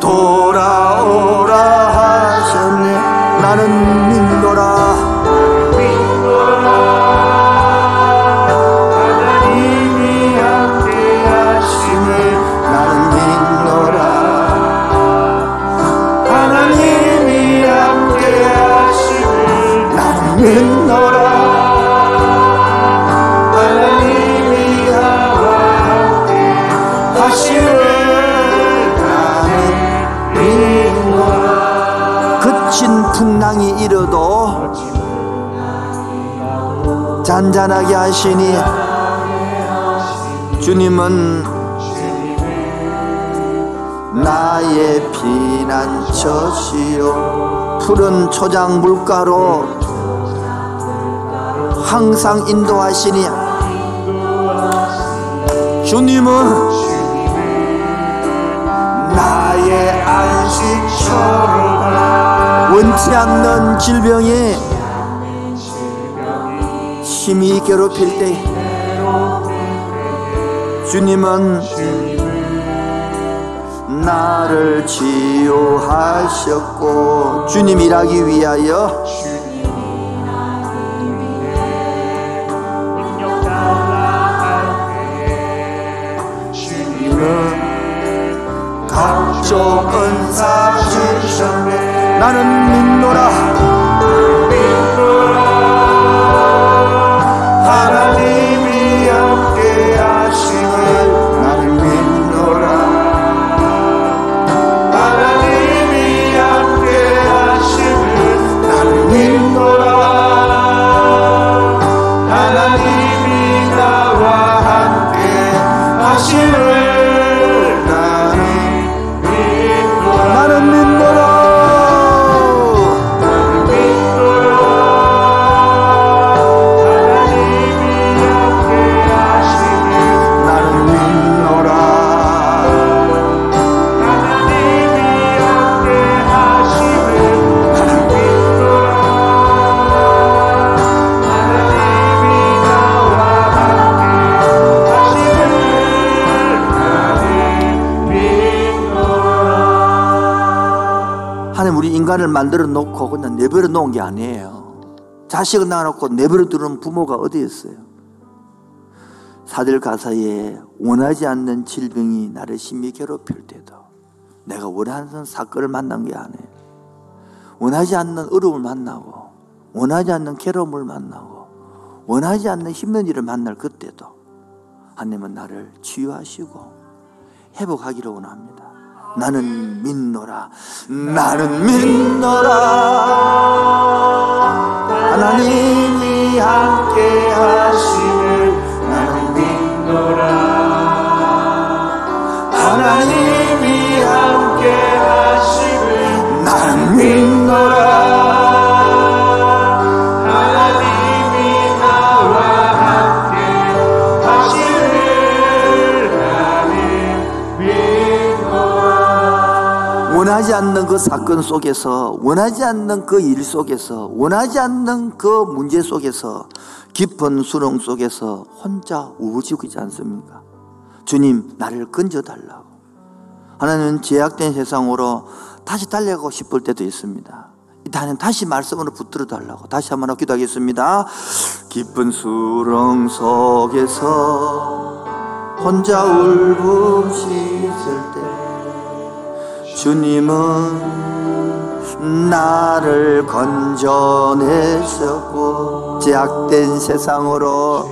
돌아오라 하셨네. 나는 믿노라 풍랑이 일어도 잔잔하게 하시니 주님은 나의 피난처시요 푸른 초장 물가로 항상 인도하시니 주님은 나의 안식처로 원치 않는 질병에 심히 괴롭힐 때 주님은 나를 치유하셨고 주님 일하기 위하여 만들어 놓고 그냥 내버려 놓은 게 아니에요. 자식을 낳아놓고 내버려 두는 부모가 어디 있어요? 사들 가사에 원하지 않는 질병이 나를 심히 괴롭힐 때도 내가 원하는 사건을 만난 게 아니에요. 원하지 않는 어려움을 만나고 원하지 않는 괴로움을 만나고 원하지 않는 힘든 일을 만날 그때도 하나님은 나를 치유하시고 회복하기를 원합니다 나는 믿노라. 나는 믿노라. 하나님이 함께 하심 원하지 않는 그 사건 속에서 원하지 않는 그 일 속에서 원하지 않는 그 문제 속에서 깊은 수렁 속에서 혼자 우지고 있지 않습니까? 주님 나를 건져달라고. 하나님은 제약된 세상으로 다시 달려가고 싶을 때도 있습니다. 하나님 다시 말씀으로 붙들어 달라고 다시 한번 기도하겠습니다. 깊은 수렁 속에서 혼자 울부짖을 때 주님은 나를 건져내셨고 제약된 세상으로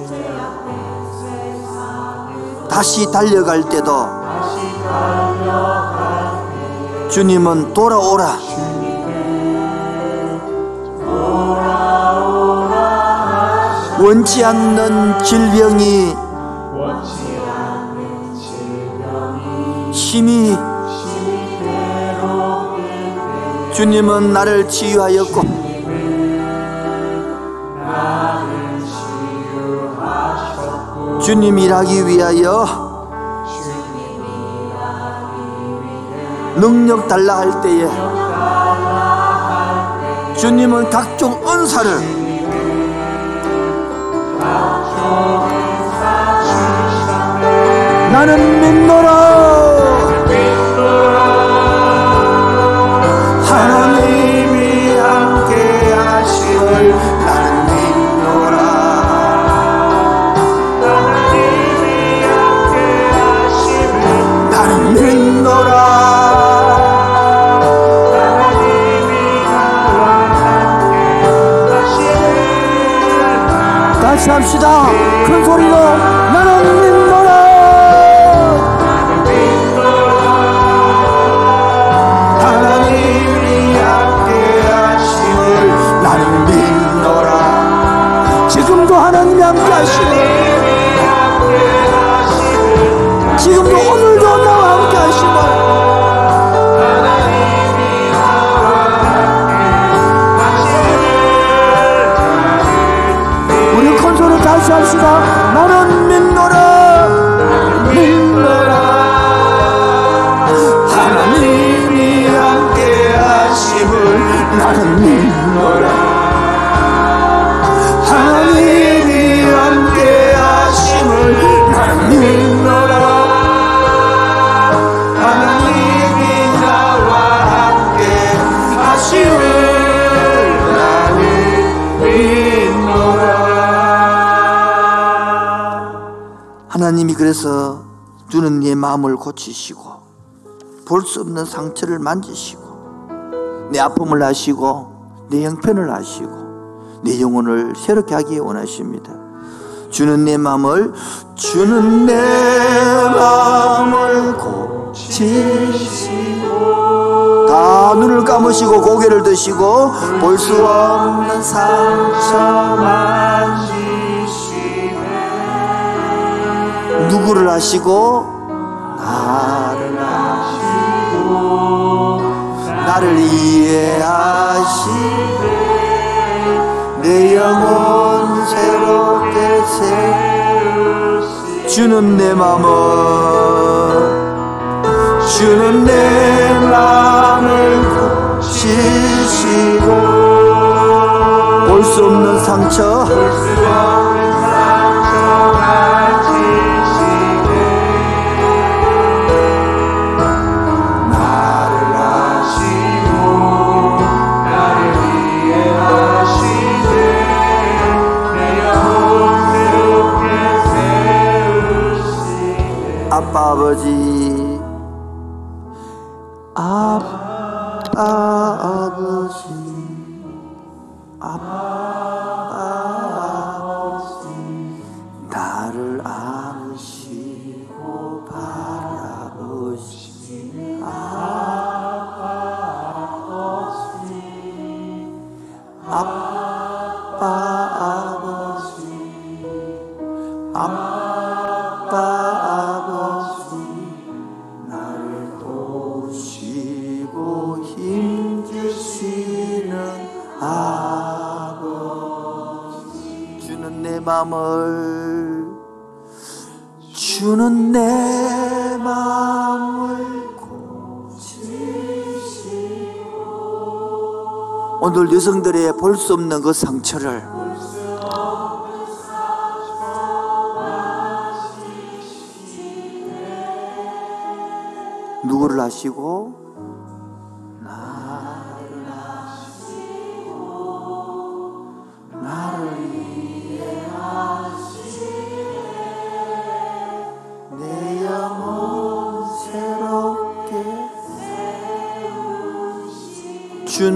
다시 달려갈 때도 주님은 돌아오라. 원치 않는 질병이 힘이 주님은 나를 치유하였고 주님 일하기 위하여 능력 달라 할 때에 주님은 각종 은사를 나는 믿노라 같이 합시다. 큰 소리로 나는 고치시고 볼 수 없는 상처를 만지시고 내 아픔을 아시고 내 형편을 아시고 내 영혼을 새롭게 하기 원하십니다. 주는 내 마음을 주는 내 마음을 고치시고 다 눈을 감으시고 고개를 드시고 볼 수 없는 상처 만지시네 누구를 아시고 영혼 새롭게 새 주는 내 맘을 주는 내 맘을 고치시고 볼 수 없는 상처 여성들의 볼 수 없는 그 상처를 누구를 아시고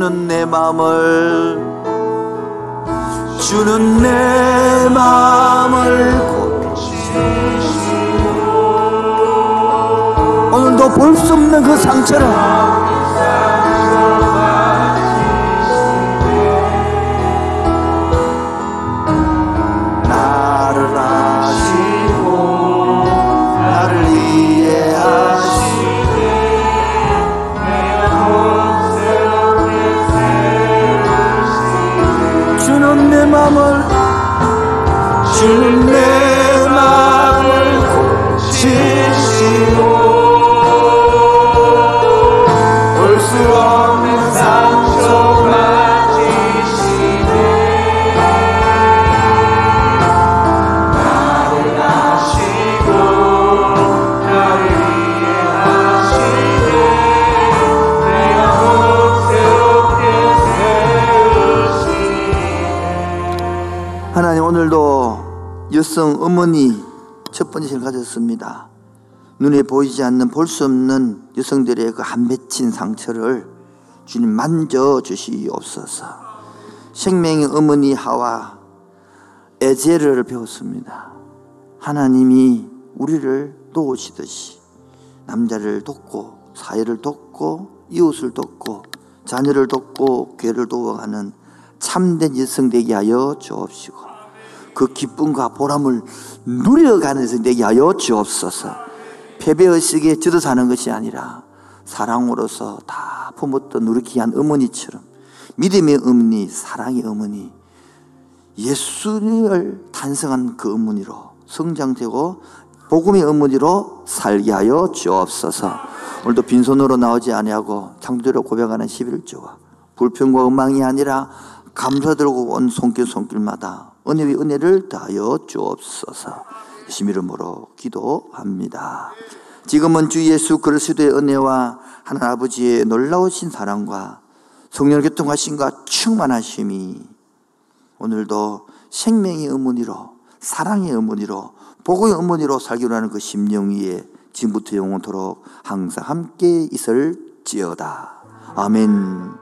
주는 내 맘을 주는 내 고치시고 오늘도 볼 수 없는 그 상처를 주 여성 어머니 첫 번째 를 가졌습니다. 눈에 보이지 않는 볼 수 없는 여성들의 그 한 맺힌 상처를 주님 만져 주시옵소서. 생명의 어머니 하와 에제르를 배웠습니다. 하나님이 우리를 도우시듯이 남자를 돕고 사회를 돕고 이웃을 돕고 자녀를 돕고 교회를 도와가는 참된 여성 되게 하여 주옵시고 그 기쁨과 보람을 누려가는 여성 되게 하여 주옵소서 패배의식에 젖어 사는 것이 아니라 사랑으로서 다 품었던 우리 귀한 어머니처럼 믿음의 어머니, 사랑의 어머니, 예수님을 탄생한 그 어머니로 성장되고 복음의 어머니로 살게 하여 주옵소서. 오늘도 빈손으로 나오지 아니하고 창조로 고백하는 11조와 불평과 음망이 아니라 감사 들고 온 손길 손길마다 은혜의 은혜를 다하여 주옵소서. 예수 이름으로 기도합니다. 지금은 주 예수 그리스도의 은혜와 하나님 아버지의 놀라우신 사랑과 성령 교통하심과 충만하심이 오늘도 생명의 의문으로 사랑의 어머니로 복의 어머니로 살기로 하는 그 심령 위에 지금부터 영원토록 항상 함께 있을지어다. 아멘.